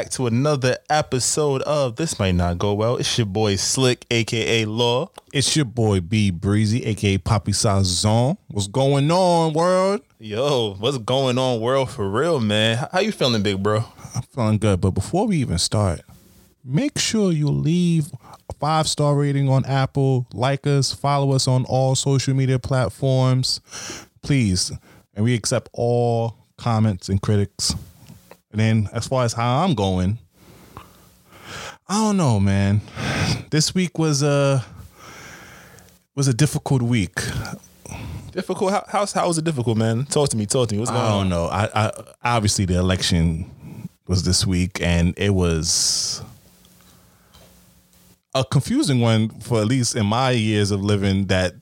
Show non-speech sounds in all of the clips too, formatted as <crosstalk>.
back to another episode of This Might Not Go Well. It's your boy Slick, aka Law. It's your boy B Brezzy, aka Poppy Sazon. What's going on, world? Yo, what's going on, world? For real, man. How you feeling, big bro? I'm feeling good. But before we even start, make sure you leave a five star rating on Apple, like us, follow us on all social media platforms, please. And we accept all comments and critics. And then as far as how I'm going, I don't know, man. This week was a was a difficult week. Difficult? How, how's how was it difficult, man? Talk to me. Talk to me. What's going on? I on? don't know. I, I obviously the election was this week, and it was a confusing one for at least in my years of living. That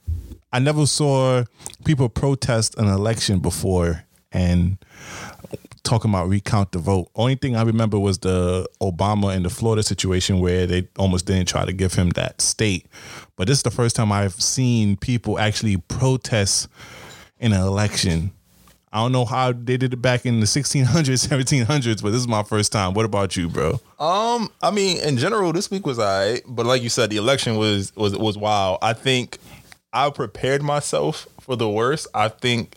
I never saw people protest an election before and talking about recount the vote. Only thing I remember was the Obama and the Florida situation where they almost didn't try to give him that state. But this is the first time I've seen people actually protest in an election. I don't know how they did it back in the 1600s, 1700s, <laughs> but this is my first time. What about you, bro? Um, I mean, in general, this week was alright, but like you said, the election was was was wild. I think I prepared myself for the worst. I think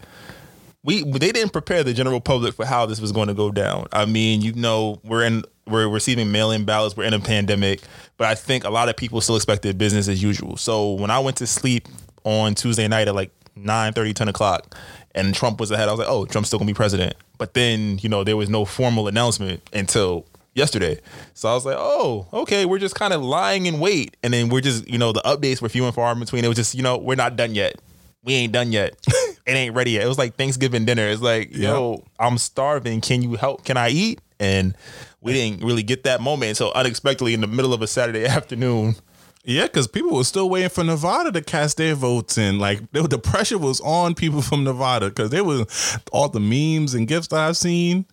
we they didn't prepare the general public for how this was going to go down. I mean, you know, we're in we're receiving mail-in ballots, we're in a pandemic, but I think a lot of people still expected business as usual. So when I went to sleep on Tuesday night at like 9 30, 10 o'clock, and Trump was ahead, I was like, oh, Trump's still gonna be president. But then, you know, there was no formal announcement until yesterday. So I was like, oh, okay, we're just kind of lying in wait. And then we're just, you know, the updates were few and far in between. It was just, you know, we're not done yet. We ain't done yet. <laughs> it ain't ready yet. It was like Thanksgiving dinner. It's like, yo, I'm starving. Can you help? Can I eat? And we didn't really get that moment until unexpectedly in the middle of a Saturday <laughs> afternoon. Yeah, because people were still waiting for Nevada to cast their votes in. Like they, the pressure was on people <laughs> from Nevada because there was all the memes and gifts that I've seen.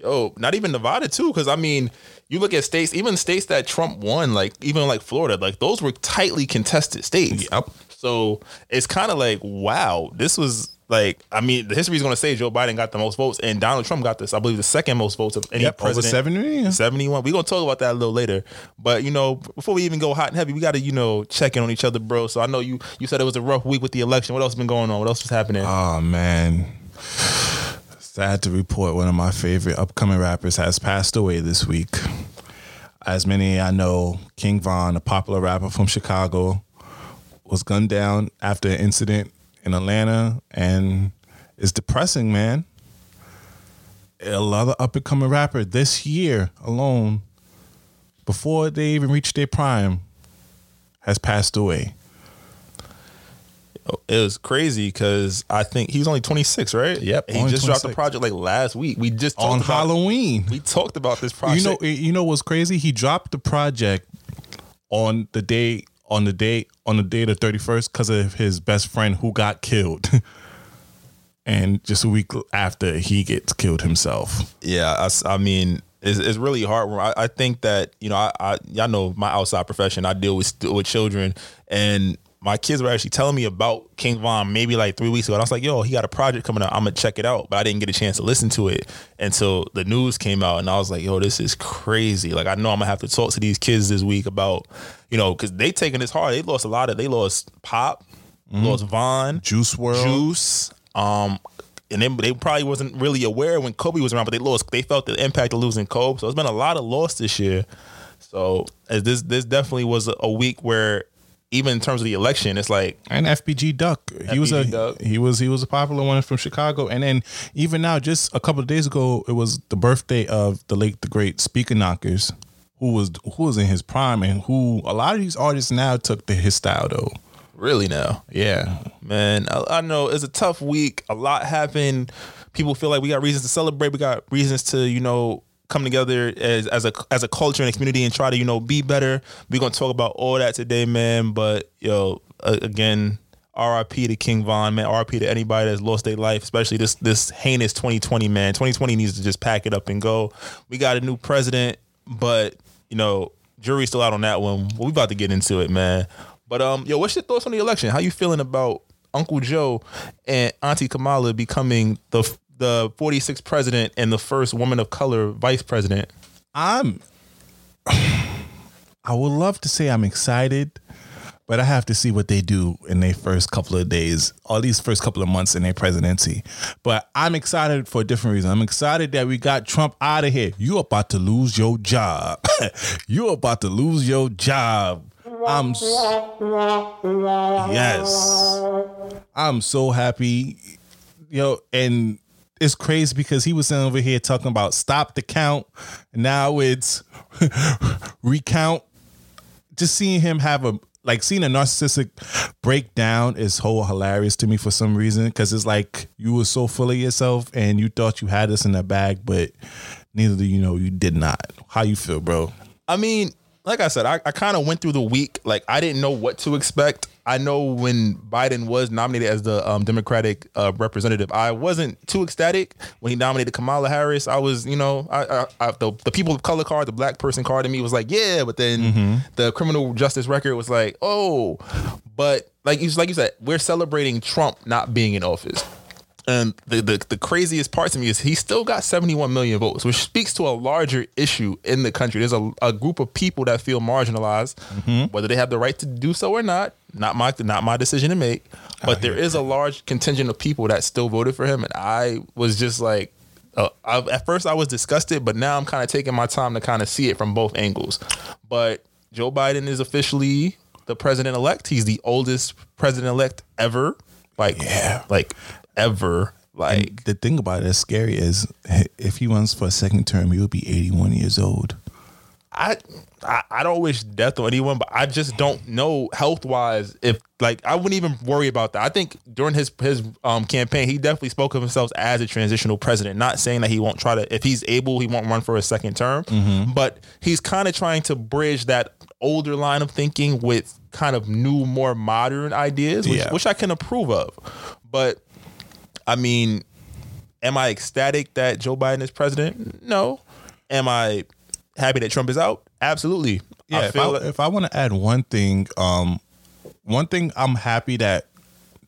Yo, not even Nevada too, because I mean, you look at states, even states that Trump won, like even like Florida, like those were tightly contested states. Yep. So it's kind of like, wow, this was like, I mean, the history is going to say Joe Biden got the most votes, and Donald Trump got this, I believe, the second most votes of any Yep, over president. 70 million. 71. We're going to talk about that a little later. But, you know, before we even go hot and heavy, we got to, you know, check in on each other, bro. So I know you you said it was a rough week with the election. What else has been going on? What else was happening? Oh man. Sad to report one of my favorite upcoming rappers has passed away this week. As many I know, King Von, a popular rapper from Chicago, was gunned down after an incident in Atlanta and it's depressing, man. A lot of up and coming rapper this year alone, before they even reached their prime, has passed away. it was crazy because I think he was only 26, right? Yep, He just dropped the project like last week. We just talked On about- Halloween. We talked about this project. You know, you know what's crazy? He dropped the project on the day on the day on the day of the thirty first because of his best friend who got killed, <laughs> and just a week after he gets killed himself. Yeah, I mean, it's, it's really hard. I, I think that you know, I, I y'all know my outside profession. I deal with with children, and my kids were actually telling me about King Von maybe like three weeks ago. And I was like, yo, he got a project coming out. I'm gonna check it out, but I didn't get a chance to listen to it until the news came out, and I was like, yo, this is crazy. Like, I know I'm gonna have to talk to these kids this week about, you know, because they taking this hard. They lost a lot of. They lost Pop, lost Von, Juice WRLD. Juice. Um, and then they probably wasn't really aware when Kobe was around, but they lost. They felt the impact of losing Kobe. So it's been a lot of loss this year. So as this this definitely was a week where even in terms of the election, it's like And FBG Duck, he was a Duck. he was he was a popular one from Chicago. And then even now, just a couple of days ago, it was the birthday of the late the great Speaker Knockerz, who was who was in his prime and who a lot of these artists now took to his style though. really now, Yeah, man. I, I know it's a tough week. A lot happened. People feel like we got reasons to celebrate. We got reasons to you know come together as as a as a culture and a community and try to you know be better. We're gonna talk about all that today, man. But yo, again, R.I.P. to King Von, man. R.I.P. to anybody that's lost their life, especially this this heinous 2020, man. 2020 needs to just pack it up and go. We got a new president, but you know, jury's still out on that one. Well, we about to get into it, man. But um, yo, what's your thoughts on the election? How you feeling about Uncle Joe and Auntie Kamala becoming the the 46th president and the first woman of color vice president. I'm. <sighs> I would love to say I'm excited, but I have to see what they do in their first couple of days, or at least first couple of months in their presidency. But I'm excited for a different reason. I'm excited that we got Trump out of here. You about to lose your job. <laughs> you about to lose your job. I'm yes. I'm so happy. Yo, know, and it's crazy because he was sitting over here talking about stop the count. Now it's <laughs> recount. Just seeing him have a like seeing a narcissistic breakdown is whole hilarious to me for some reason because it's like you were so full of yourself and you thought you had this in the bag, but neither do you know you did not. How you feel, bro? I mean, like I said, I, I kind of went through the week. Like I didn't know what to expect. I know when Biden was nominated as the um, Democratic uh, representative, I wasn't too ecstatic when he nominated Kamala Harris. I was, you know, I, I, I the, the people of color card, the black person card in me was like, yeah, but then the criminal justice record was like, oh, but like you like you said, we're celebrating Trump not being in office. And the, the the craziest part to me is he still got 71 million votes, which speaks to a larger issue in the country. There's a, a group of people that feel marginalized, whether they have the right to do so or not. Not my not my decision to make. But there is a large contingent of people that still voted for him, and I was just like, uh, I, at first I was disgusted, but now I'm kind of taking my time to kind of see it from both angles. But Joe Biden is officially the president elect. He's the oldest president elect ever. Like Yeah. like ever. Like And the thing about it that's scary is if he runs for a second term, he will be 81 years old. I, I I don't wish death on anyone, but I just don't know health wise if like I wouldn't even worry about that. I think during his his um campaign, he definitely spoke of himself as a transitional president. Not saying that he won't try to if he's able, he won't run for a second term, but he's kind of trying to bridge that older line of thinking with kind of new, more modern ideas, which, Yeah. which I can approve of. But I mean, am I ecstatic that Joe Biden is president? No. Am I happy that Trump is out? Absolutely. Yeah, I if I, like- if I want to add one thing, um, one thing I'm happy that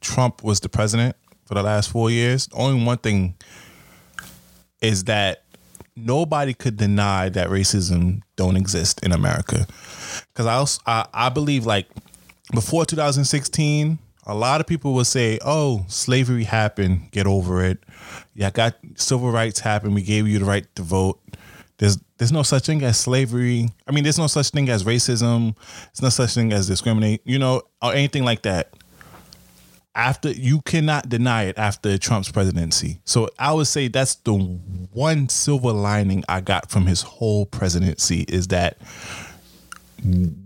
Trump was the president for the last four years. Only one thing is that nobody could deny that racism don't exist in America. Because I, also, I I believe like before 2016, a lot of people will say, "Oh, slavery happened. Get over it. Yeah, got civil rights happened. We gave you the right to vote." There's there's no such thing as slavery. I mean, there's no such thing as racism. There's no such thing as discriminate. You know, or anything like that. After you cannot deny it after Trump's presidency. So I would say that's the one silver lining I got from his whole presidency is that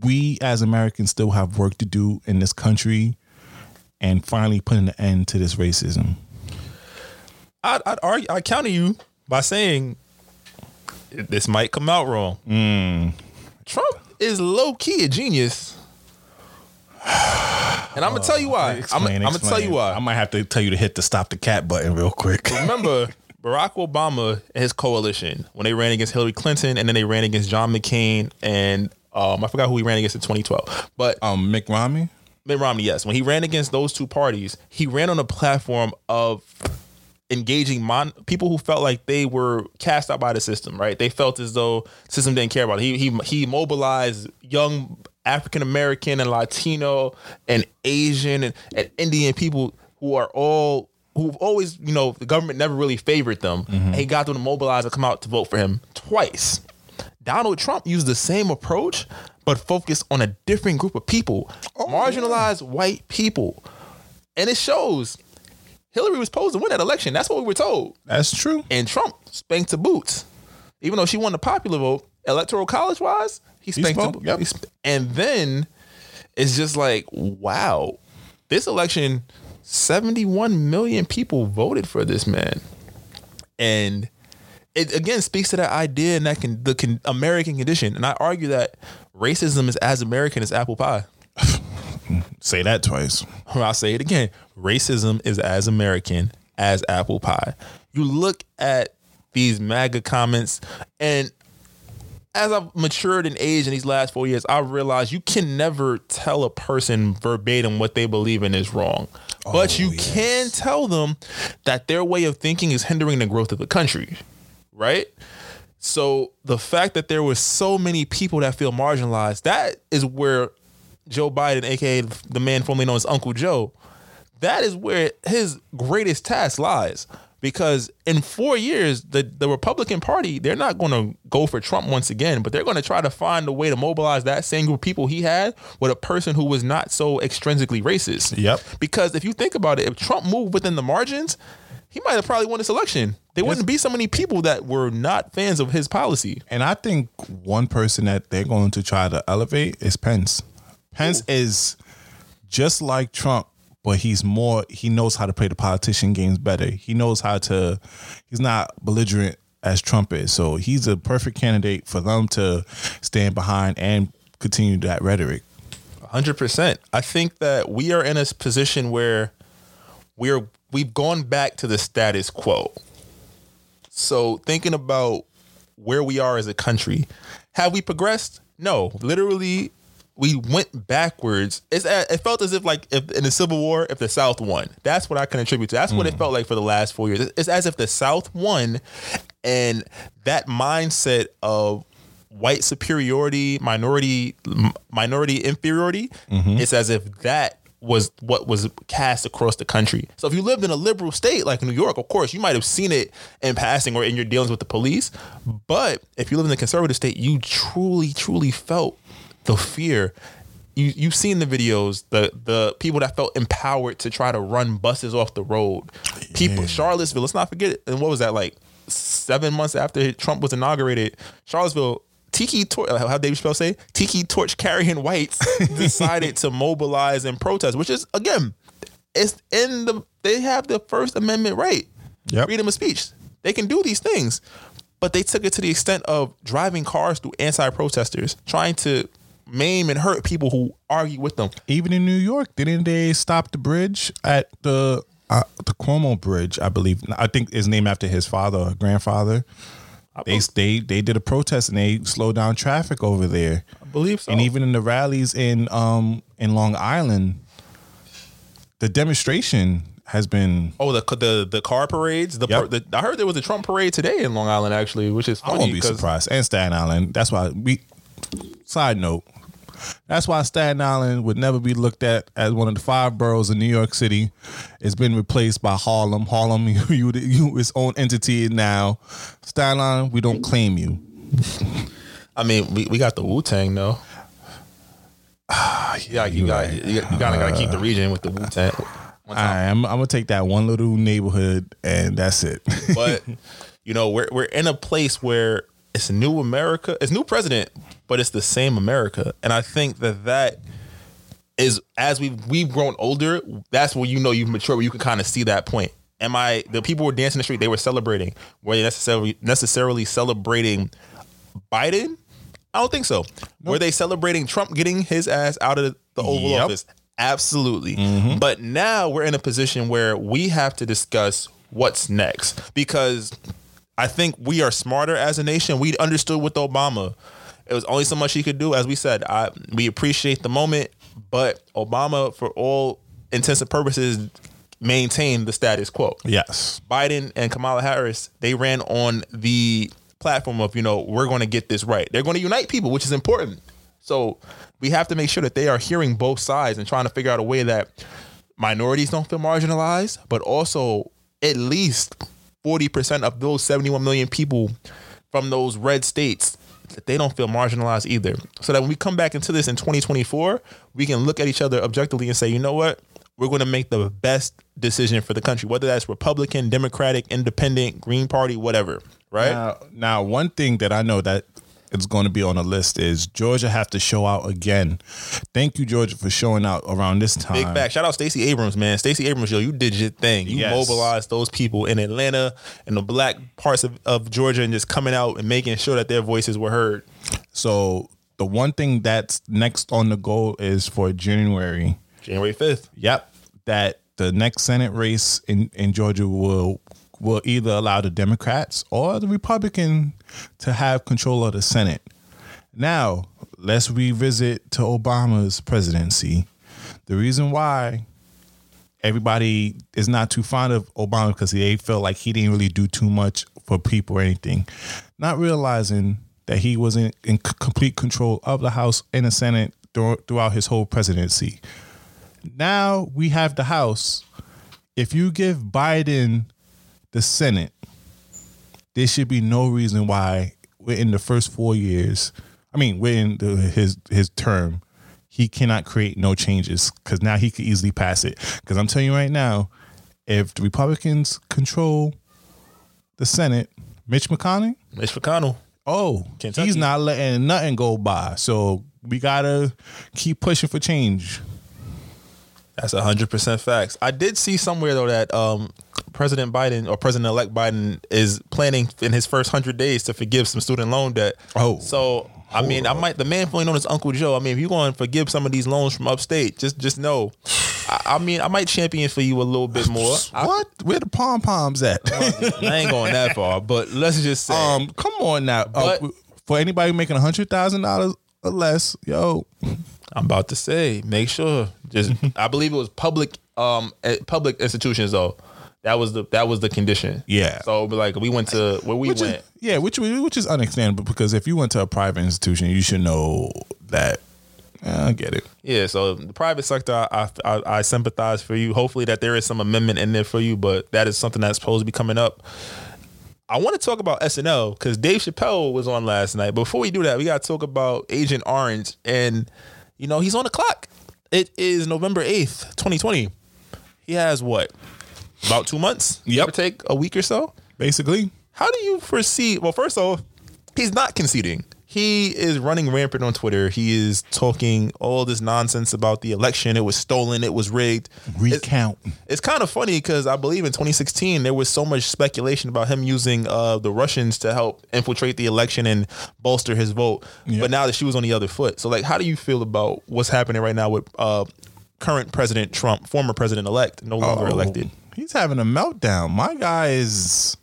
we as Americans still have work to do in this country and finally putting an end to this racism. I'd, I'd argue, I counter you by saying this might come out wrong. Hmm. Trump is low key a genius. And I'm gonna tell you why. I'm, Explain, I'm gonna tell you why. I might have to tell you to hit the stop the cat button real quick. <laughs> Remember Barack Obama and his coalition when they ran against Hillary Clinton and then they ran against John McCain and um, I forgot who he ran against in 2012. But Um, Mick Romney. Mitt Romney, yes. When he ran against those two parties, he ran on a platform of engaging mon- people who felt like they were cast out by the system, right? They felt as though the system didn't care about it. He he he mobilized young African American and Latino and Asian and, and Indian people who are all who've always, you know, the government never really favored them. And he got them to mobilize and come out to vote for him twice. Donald Trump used the same approach, but focus on a different group of people, oh, marginalized white people. And it shows Hillary was supposed to win that election. That's what we were told. That's true. And Trump spanked the boots. Even though she won the popular vote, electoral college wise, he spanked the boots. yep. Sp- And then it's just like, wow, this election, 71 million people voted for this man. And it again speaks to that idea and that can the can, American condition. And I argue that racism is as American as apple pie. <laughs> Say that twice. <laughs> I'll say it again. Racism is as American as apple pie. You look at these MAGA comments, and as I've matured in age in these last four years, I realized you can never tell a person verbatim what they believe in is wrong. but Oh, you yes. can tell them that their way of thinking is hindering the growth of the country. Right? So the fact that there were so many people that feel marginalized, that is where Joe Biden, aka the man formerly known as Uncle Joe, that is where his greatest task lies. Because in four years, the, the Republican Party, they're not going to go for Trump once again, but they're going to try to find a way to mobilize that same group of people he had with a person who was not so extrinsically racist. Yep. Because if you think about it, if Trump moved within the margins, he might have probably won this election. There wouldn't be so many people that were not fans of his policy. And I think one person that they're going to try to elevate is Pence. Pence is just like Trump, but he's more, he knows how to play the politician games better. He knows how to, he's not belligerent as Trump is. So he's a perfect candidate for them to stand behind and continue that rhetoric. Hundred percent. I think that we are in a position where we're we've gone back to the status quo. So thinking about where we are as a country, have we progressed? No, literally, we went backwards. It's uh, it felt as if like if in the Civil War, if the South won, that's what I can attribute to. That's what it hmm. felt like for the last four years. It's as if the South won, and that mindset of white superiority, minority m- minority inferiority, mm-hmm. it's as if that was what was cast across the country. So if you lived in a liberal state like New York, of course, you might have seen it in passing or in your dealings with the police. But if you live in a conservative state, you truly, truly felt the fear. You you've seen the videos, the the people that felt empowered to try to run buses off the road. People Charlottesville, let's not forget it. And what was that like seven months after Trump was inaugurated? Charlottesville Tiki torch, how Dave Chappelle say, Tiki torch carrying whites <laughs> decided to mobilize and protest, which is again, it's in the they have the First Amendment right, Yep. freedom of speech. They can do these things, but they took it to the extent of driving cars through anti-protesters, trying to maim and hurt people who argue with them. Even in New York, didn't they stop the bridge at the uh, the Cuomo Bridge? I believe. I think is named after his father or grandfather. They they they did a protest and they slowed down traffic over there. I believe so. And even in the rallies in um in Long Island, the demonstration has been. Oh, the the the car parades. The, Yep. the I heard there was a Trump parade today in Long Island, actually, which is I funny won't be surprised. And Staten Island. That's why we. Side note. That's why Staten Island would never be looked at as one of the five boroughs in New York City. It's been replaced by Harlem. Harlem, <laughs> you, you, you its own entity now. Staten Island, we don't claim you. I mean, we, we got the Wu Tang though. <sighs> yeah, you got right. you, got- you gotta gotta keep the region with the Wu Tang. Right, I'm, I'm gonna take that one little neighborhood and that's it. But <laughs> you know, we're we're in a place where it's new America, it's new president, but it's the same America, and I think that that is as we we've grown older. That's where you know you've matured. Where you can kind of see that point. Am I the people were dancing in the street? They were celebrating. Were they necessarily necessarily celebrating Biden? I don't think so. Were they celebrating Trump getting his ass out of the Oval Yep. Office? Absolutely. Mm-hmm. But now we're in a position where we have to discuss what's next because I think we are smarter as a nation. We understood with Obama. It was only so much he could do. As we said, I, we appreciate the moment, but Obama, for all intents and purposes, maintained the status quo. yes. Biden and Kamala Harris, they ran on the platform of, you know, we're going to get this right. They're going to unite people, which is important. So we have to make sure that they are hearing both sides and trying to figure out a way that minorities don't feel marginalized, but also at least 40% of those 71 million people from those red states that they don't feel marginalized either. So that when we come back into this in 2024, we can look at each other objectively and say, you know what? We're going to make the best decision for the country, whether that's Republican, Democratic, Independent, Green Party, whatever. Right? Now, now, one thing that I know that is going to be on the list is Georgia have to show out again. Thank you, Georgia, for showing out around this time. Big fact. Shout out Stacey Abrams, man. Stacey Abrams, yo, you did your thing. You Yes. mobilized those people in Atlanta and the black parts of, of Georgia and just coming out and making sure that their voices were heard. So the one thing that's next on the goal is for January. January 5th. Yep, that the next Senate race in in Georgia will will either allow the Democrats or the Republican to have control of the Senate. Now, let's revisit to Obama's presidency. The reason why everybody is not too fond of Obama because they felt like he didn't really do too much for people or anything, not realizing that he was in, in complete control of the House and the Senate throughout his whole presidency. Now we have the House. If you give Biden the Senate, there should be no reason why within the first four years, I mean, within the, his his term, he cannot create no changes because now he could easily pass it. Because I'm telling you right now, if the Republicans control the Senate, Mitch McConnell, Mitch McConnell. oh, Kentucky. he's not letting nothing go by. So we gotta keep pushing for change. That's hundred percent facts. I did see somewhere though that um, President Biden or President elect Biden is planning in his first hundred days to forgive some student loan debt. Oh. so I mean, I might the man formerly known as Uncle Joe. I mean, if you're going to forgive some of these loans from upstate, just just know. I, I mean, I might champion for you a little bit more. What? Where the pom poms at? I ain't going that far, but let's just say, um, come on now. Uh, for anybody making a hundred thousand dollars or less, yo, I'm about to say, make sure. Just I believe it was public um eh, public institutions though. That was the that was the condition. Yeah. So but like we went to where we which went. is yeah, which which is understandable because if you went to a private institution, you should know that. Eh, I get it. Yeah, so the private sector, I, I I sympathize for you. Hopefully that there is some amendment in there for you, but that is something that's supposed to be coming up. I want to talk about SNL because Dave Chappelle was on last night. Before we do that, we got to talk about Agent Orange, and you know he's on the clock. It is November eighth, twenty twenty. He has what about two months? Yep. Take a week or so. Basically, How do you foresee? Well, first off, he's not conceding. He is running rampant on Twitter. He is talking all this nonsense about the election. It was stolen. It was rigged. It's, recount. it's kind of funny because I believe in 2016 there was so much speculation about him using uh, the Russians to help infiltrate the election and bolster his vote. Yep. But now the shoe is on the other foot. So, like, how do you feel about what's happening right now with uh, current President Trump, former President elect, no longer Oh, elected? He's having a meltdown. My guy is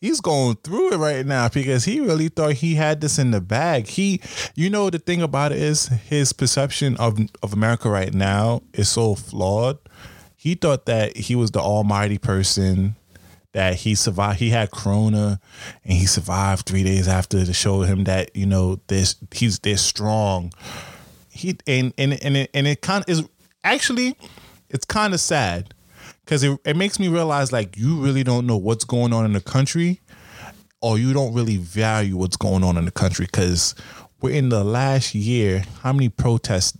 he's going through it right now because he really thought he had this in the bag. He you know the thing about it is his perception of of America right now is so flawed. He thought that he was the almighty person that he survived he had corona and he survived 3 days after to show him that you know this he's this strong he and and and it, and it kind of is actually it's kind of sad because it, it makes me realize like you really don't know what's going on in the country or you don't really value what's going on in the country. Because we're in the last year how many protests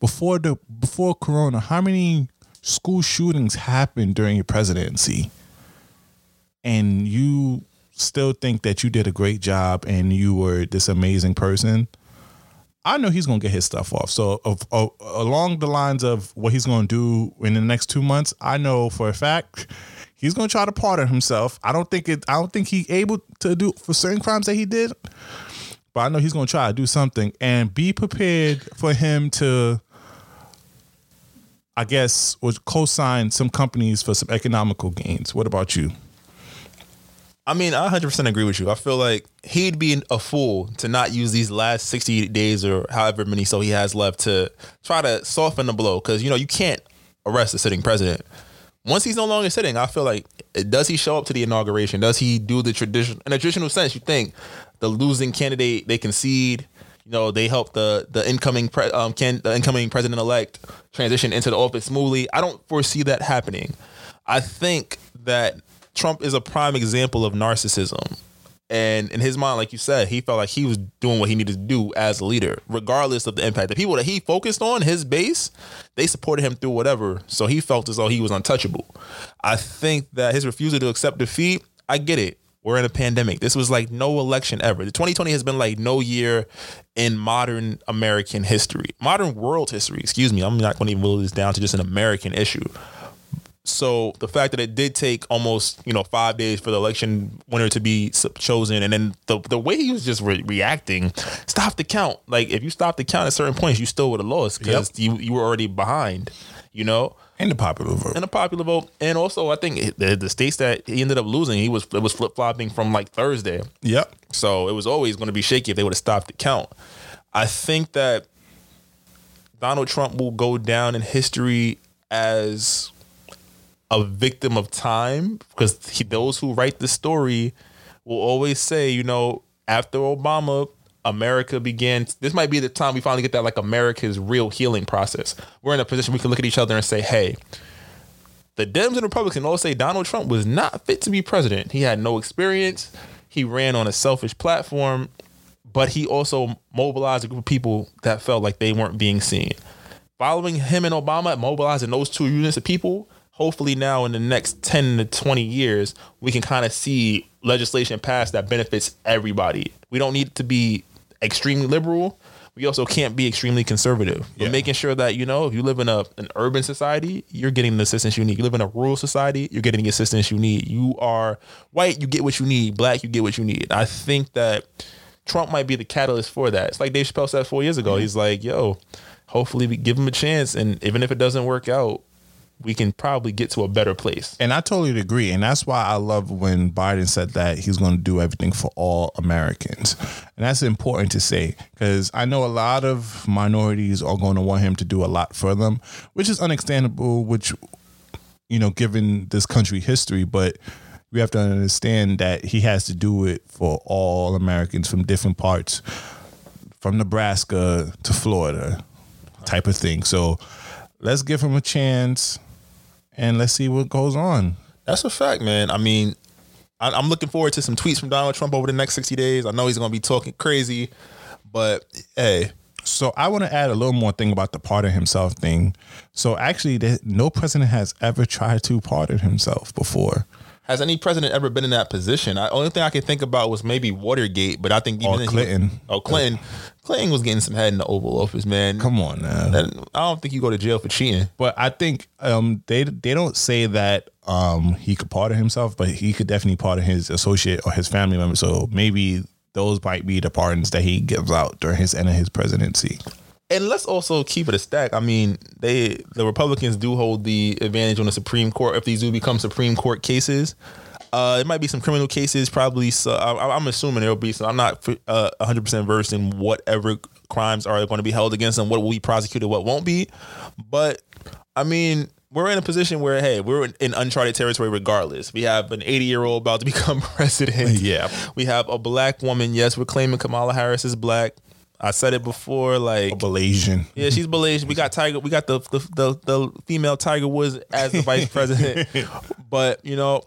before the before corona how many school shootings happened during your presidency? And you still think that you did a great job and you were this amazing person I know he's gonna get his stuff off. So, of, of, along the lines of what he's gonna do in the next two months, I know for a fact he's gonna try to pardon himself. I don't think it. I don't think he able to do for certain crimes that he did, but I know he's gonna try to do something and be prepared for him to. I guess would co-sign some companies for some economical gains. What about you? I mean, I 100% agree with you. I feel like he'd be a fool to not use these last 60 days or however many so he has left to try to soften the blow. Because, you know, you can't arrest a sitting president. Once he's no longer sitting, I feel like, does he show up to the inauguration? Does he do the tradition? In a traditional sense, you think the losing candidate, they concede. You know, they help the the incoming pre, um can the incoming president elect transition into the office smoothly. I don't foresee that happening. I think that Trump is a prime example of narcissism. And in his mind, like you said, he felt like he was doing what he needed to do as a leader, regardless of the impact. The people that he focused on, his base, they supported him through whatever. So he felt as though he was untouchable. I think that his refusal to accept defeat, I get it. We're in a pandemic. This was like no election ever. The 2020 has been like no year in modern American history, modern world history. Excuse me. I'm not going to even boil this down to just an American issue. So the fact that it did take almost you know five days for the election winner to be chosen, and then the the way he was just re- reacting, stop the count. Like if you stop the count at certain points, you still would have lost because you you were already behind. You know, And the popular vote. and the popular vote. And also, I think the, the states that he ended up losing, he was it was flip flopping from like Thursday. Yep. So it was always going to be shaky if they would have stopped the count. I think that Donald Trump will go down in history as a victim of time because he, those who write the story will always say, you know, after Obama, America began. This might be the time we finally get that like America's real healing process. We're in a position we can look at each other and say, hey, the Dems and Republicans all say Donald Trump was not fit to be president. He had no experience. He ran on a selfish platform, but he also mobilized a group of people that felt like they weren't being seen. Following him and Obama, mobilizing those two units of people, hopefully now in the next 10 to 20 years, we can kind of see legislation passed that benefits everybody. We don't need to be extremely liberal. We also can't be extremely conservative. But Yeah. making sure that, you know, if you live in a an urban society, you're getting the assistance you need. You live in a rural society, you're getting the assistance you need. You are white, you get what you need. Black, you get what you need. I think that Trump might be the catalyst for that. It's like Dave Chappelle said four years ago. Mm-hmm. He's like, yo, hopefully we give him a chance. And even if it doesn't work out, we can probably get to a better place. And I totally agree. And that's why I love when Biden said that he's going to do everything for all Americans. And that's important to say because I know a lot of minorities are going to want him to do a lot for them, which is understandable, which, you know, given this country history. But we have to understand that he has to do it for all Americans from different parts, from Nebraska to Florida, type of thing. So let's give him a chance and let's see what goes on. That's a fact, man. I mean, I, I'm looking forward to some tweets from Donald Trump over the next 60 days. I know he's going to be talking crazy, but hey, So I want to add a little more thing about the pardon himself thing. So actually, there, no president has ever tried to pardon himself before. Has any president ever been in that position? The only thing I can think about was maybe Watergate, but I think even then he- Clinton. oh, Clinton. Clinton was getting some head in the Oval Office, man. Come on now. And I don't think you go to jail for cheating. But I think um, they they don't say that um, he could pardon himself, but he could definitely pardon his associate or his family member. So maybe those might be the pardons that he gives out during his end of his presidency. And let's also keep it a stack. I mean, they the Republicans do hold the advantage on the Supreme Court if these do become Supreme Court cases. Uh, it might be some criminal cases, probably. So I, I'm assuming there'll be some. I'm not uh, 100 percent versed in whatever crimes are going to be held against them, what will be prosecuted, what won't be. But I mean, we're in a position where hey, we're in, in uncharted territory. Regardless, we have an 80 year old about to <laughs> become president. Yeah. we have a black woman. Yes, we're claiming Kamala Harris is black. I said it before, like Malaysian. yeah, she's Malaysian. We got Tiger. We got the the, the the female Tiger Woods as the vice president. <laughs> but you know,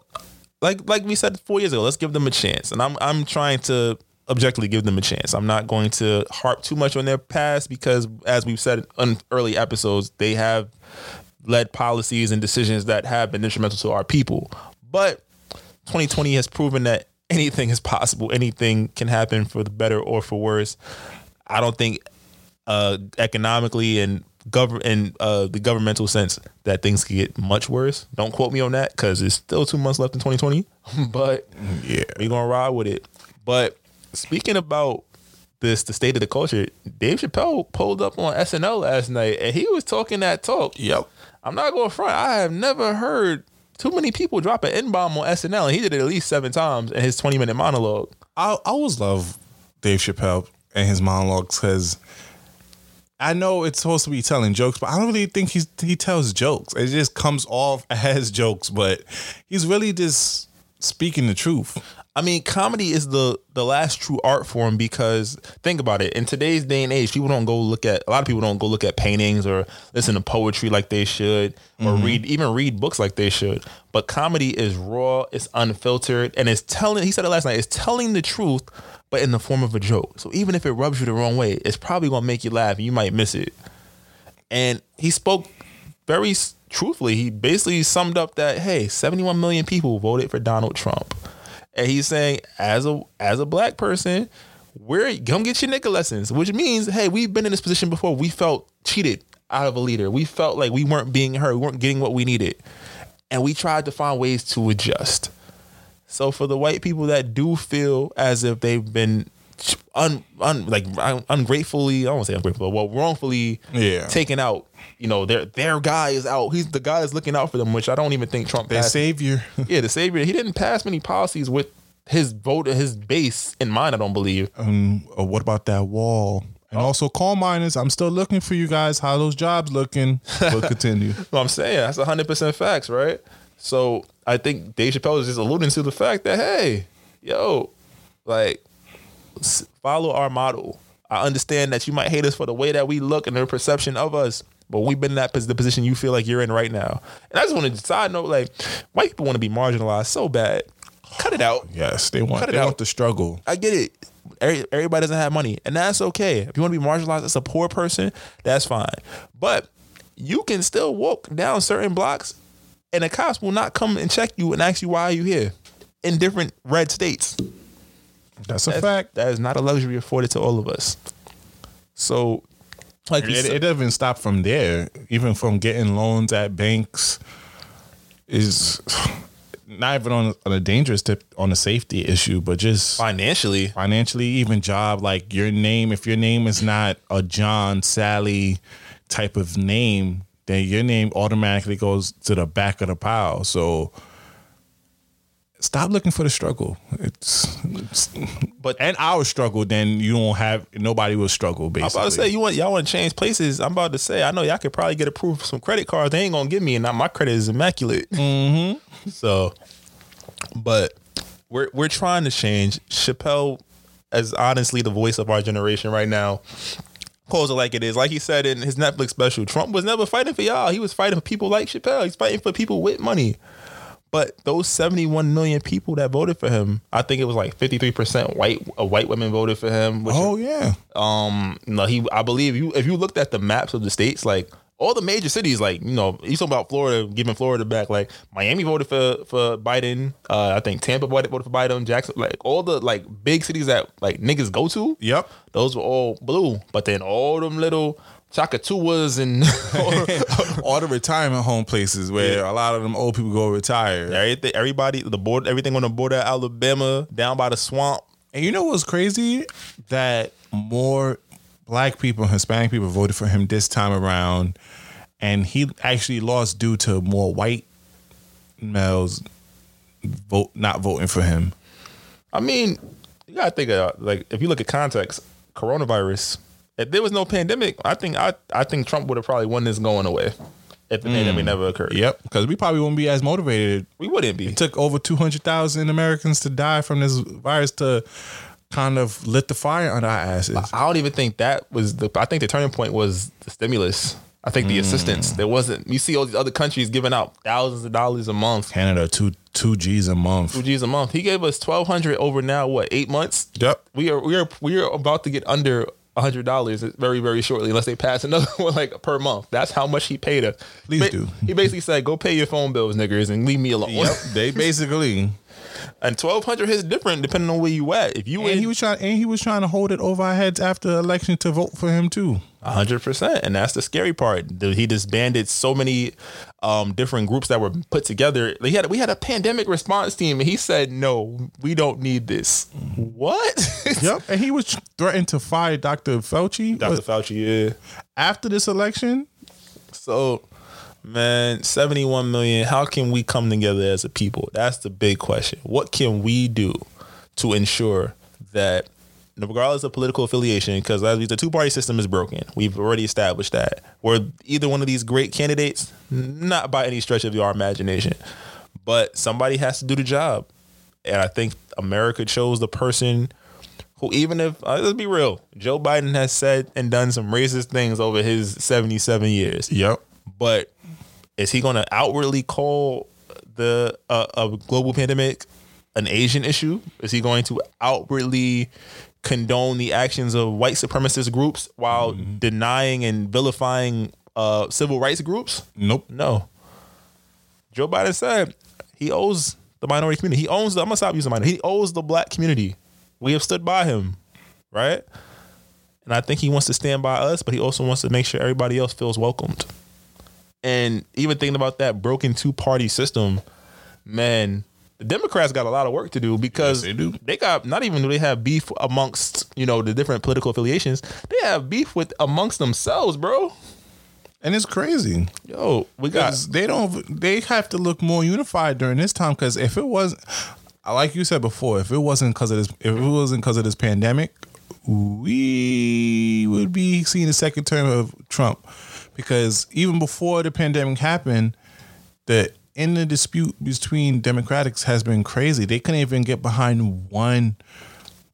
like like we said four years ago, let's give them a chance. And I'm I'm trying to objectively give them a chance. I'm not going to harp too much on their past because, as we've said on early episodes, they have led policies and decisions that have been instrumental to our people. But 2020 has proven that anything is possible. Anything can happen for the better or for worse. I don't think uh, economically and govern in uh, the governmental sense that things could get much worse. Don't quote me on that because it's still two months left in 2020. <laughs> but Yeah. we gonna ride with it. But speaking about this, the state of the culture, Dave Chappelle pulled up on SNL last night and he was talking that talk. Yep. I'm not going to front. I have never heard too many people drop an N bomb on SNL, and he did it at least seven times in his 20 minute monologue. I, I always love Dave Chappelle and his monologues because I know it's supposed to be telling jokes, but I don't really think he's he tells jokes. It just comes off <laughs> as jokes, but he's really just speaking the truth. I mean, comedy is the the last true art form because think about it. In today's day and age, people don't go look at a lot of people don't go look at paintings or listen to poetry like they should or mm-hmm. read even read books like they should. But comedy is raw, it's unfiltered, and it's telling. He said it last night. It's telling the truth, but in the form of a joke. So even if it rubs you the wrong way, it's probably gonna make you laugh, and you might miss it. And he spoke very truthfully. He basically summed up that hey, 71 million people voted for Donald Trump. And he's saying, as a as a black person, we're come get your nigga lessons, which means, hey, we've been in this position before. We felt cheated out of a leader. We felt like we weren't being heard, we weren't getting what we needed. And we tried to find ways to adjust. So for the white people that do feel as if they've been un, un like un- ungratefully, I don't say ungrateful, well, wrongfully Yeah. taken out. You know, their their guy is out. He's the guy is looking out for them, which I don't even think Trump Their savior. <laughs> yeah, the savior. He didn't pass many policies with his vote, his base in mind. I don't believe. um, what about that wall? And also coal miners. I'm still looking for you guys. How those jobs looking? We'll <laughs> continue. what I'm saying. That's hundred percent facts, right? So I think Dave Chappelle is just alluding to the fact that hey, yo, like follow our model. I understand that you might hate us for the way that we look and their perception of us, but we've been in that the position you feel like you're in right now. And I just want to side note, like white people want to be marginalized so bad. Cut it out. Yes, they want to Cut it they out. want the struggle. I get it. Every- Everybody doesn't have money, and that's okay. If you want to be marginalized as a poor person, that's fine. But you can still walk down certain blocks, and the cops will not come and check you and ask you why are you here in different red states. That's a That's- fact. That is not a luxury afforded to all of us. So, like you It, said, it doesn't stop from there. Even from getting loans at banks is not even on, on a dangerous tip on a safety issue, but just financially, financially, even job like your name. If your name is not a John Sally type of name, then your name automatically goes to the back of the pile. So stop looking for the struggle. It's, it's but and our struggle. Then you don't have nobody will struggle. Basically, I'm about to say you want y'all want to change places. I'm about to say I know y'all could probably get approved for some credit cards. They ain't gonna give me, and now my credit is immaculate. Mm-hmm. <laughs> So, but we're we're trying to change. Chappelle, as honestly the voice of our generation right now, calls it like it is. Like he said in his Netflix special, Trump was never fighting for y'all. He was fighting for people like Chappelle. He's fighting for people with money. But those 71 million people that voted for him, I think it was like 53% white uh, white women voted for him. Which oh yeah, um no he i believe you if you looked at the maps of the states like all the major cities like you know you talking about florida giving florida back like miami voted for for biden uh i think tampa voted, voted for biden jackson like all the like big cities that like niggas go to yep. those were all blue but then all them little chakatuas and <laughs> All the retirement home places where a lot of them old people go retire. everything everybody the board everything on the border of alabama down by the swamp And you know what's crazy? That more black people and Hispanic people voted for him this time around, and he actually lost due to more white males vote not voting for him. I mean, you gotta think of like if you look at context, coronavirus. If there was no pandemic, I think I I think Trump would have probably won this going away. If the pandemic mm. never occurred, Yep, because we probably wouldn't be as motivated. we wouldn't be. It took over two hundred thousand Americans to die from this virus to kind of lit the fire under our asses. I don't even think that was the. I think the turning point was the stimulus. I think the assistance. Mm. There wasn't. You see all these other countries giving out thousands of dollars a month, Canada two two G's a month. two G's a month. He gave us twelve hundred over now. What eight months? Yep. We are we are we are about to get under hundred dollars very very shortly unless they pass another <laughs> one like per month. That's how much he paid us. Please Ba- do. He basically said, "Go pay your phone bills, niggers, and leave me alone." Yep. <laughs> they basically and twelve hundred is different depending on where you at. If you And in he was trying, and he was trying to hold it over our heads after the election to vote for him too. hundred percent, and that's the scary part. He disbanded so many um, different groups that were put together. He had we had a pandemic response team, and he said, "No, we don't need this." What? <laughs> Yep, and he was threatened to fire Dr. Fauci Dr. Fauci, yeah. after this election. So, man, 71 million. How can we come together as a people? That's the big question. What can we do to ensure that, regardless of political affiliation, because as we, the two party system is broken, we've already established that. We're either one of these great candidates, not by any stretch of our imagination, but somebody has to do the job. And I think America chose the person who, even if, uh, let's be real, Joe Biden has said and done some racist things over his 77 years Yep. but is he going to outwardly call the uh, a global pandemic an Asian issue? Is he going to outwardly condone the actions of white supremacist groups while denying and vilifying uh, civil rights groups? Nope. No. Joe Biden said he owes the minority community. He owns the. I'm gonna stop using minority. He owes the black community. We have stood by him, right? And I think he wants to stand by us, but he also wants to make sure everybody else feels welcomed. And even thinking about that broken two party system, man, The Democrats got a lot of work to do because Yes, they do. they got not even do they have beef amongst you know the different political affiliations. They have beef with amongst themselves, bro. And it's crazy. Yo, we got they don't they have to look more unified during this time because if it wasn't like you said before, if it wasn't because of this if it wasn't because of this pandemic, we would be seeing the second term of Trump. Because even before the pandemic happened, the in the dispute between Democrats has been crazy. They couldn't even get behind one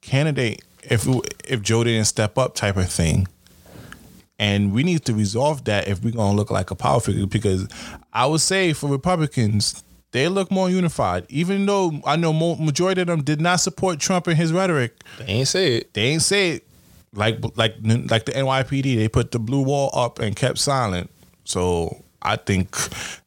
candidate if if Joe didn't step up, type of thing. And we need to resolve that if we're gonna look like a power figure. Because I would say for Republicans, they look more unified. Even though I know majority of them did not support Trump and his rhetoric, they ain't say it. they ain't say it like like like the NYPD. They put the blue wall up and kept silent. So I think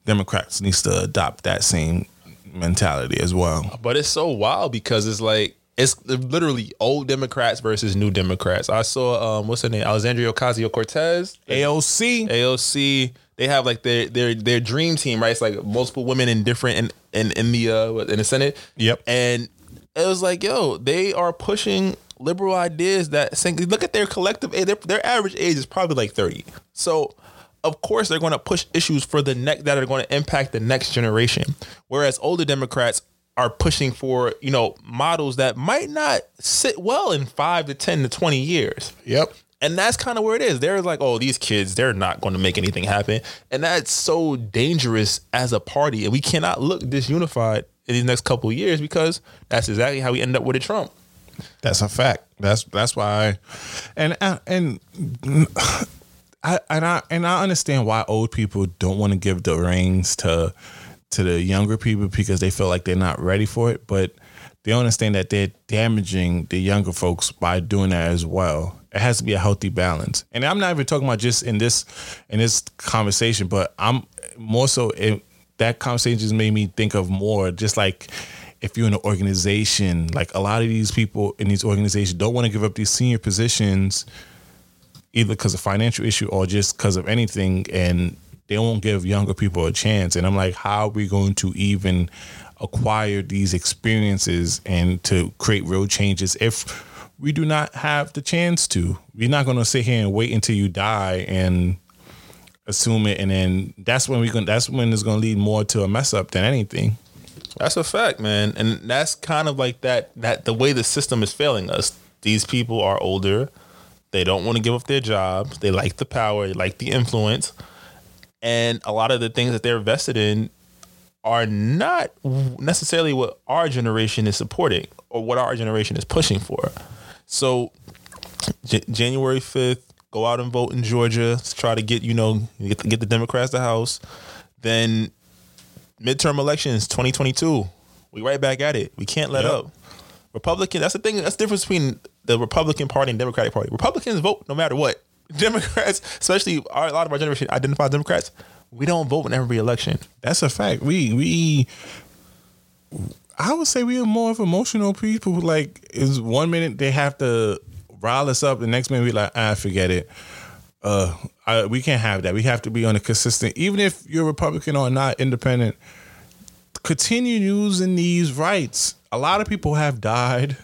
Democrats needs to adopt that same mentality as well. But it's so wild because it's like it's literally old Democrats versus new Democrats. I saw um what's her name? Alexandria Ocasio Cortez. AOC. AOC, they have like their their their dream team, right? It's like multiple women in different in in, in the uh in the Senate. Yep. And it was like, yo, they are pushing liberal ideas that saying look at their collective age. Their, their average age is probably like 30. So of course they're going to push issues for the next that are going to impact the next generation. Whereas older Democrats are pushing for, you know, models that might not sit well in five to 10 to 20 years. Yep. And that's kind of where it is. They're like, oh, these kids, they're not going to make anything happen. And that's so dangerous as a party. And we cannot look disunified in these next couple of years because that's exactly how we end up with a Trump. That's a fact. That's that's why, and uh, and I and I and I understand why old people don't want to give the reins to to the younger people because they feel like they're not ready for it. But they understand that they're damaging the younger folks by doing that as well. It has to be a healthy balance. And I'm not even talking about just in this in this conversation, but I'm more so in, that conversation just made me think of more just like if you're in an organization, like a lot of these people in these organizations don't want to give up these senior positions either because of financial issue or just because of anything and they won't give younger people a chance. And i'm like how are we going to even acquire these experiences and to create real changes if we do not have the chance to? We're not going to sit here and wait until you die and assume it and then that's when we going that's when it's going to lead more to a mess up than anything That's a fact, man. And that's kind of like that that the way the system is failing us. These people are older. They don't want to give up their jobs. They like the power, they like the influence. And a lot of the things that they're vested in are not necessarily what our generation is supporting or what our generation is pushing for. So J- January 5th, go out and vote in Georgia. Try to get, you know, get, get the Democrats the House. Then midterm elections 2022 we right back at it we can't let Yep. up republican that's the thing that's the difference between the republican party and democratic party republicans vote no matter what <laughs> democrats especially our, a lot of our generation identify democrats we don't vote in every election That's a fact. We we I would say we are more of emotional people. Like is one minute they have to rile us up, the next minute we like, ah, forget it. Uh, I, we can't have that. We have to be on a consistent. Even if you're Republican or not independent, continue using these rights. A lot of people have died.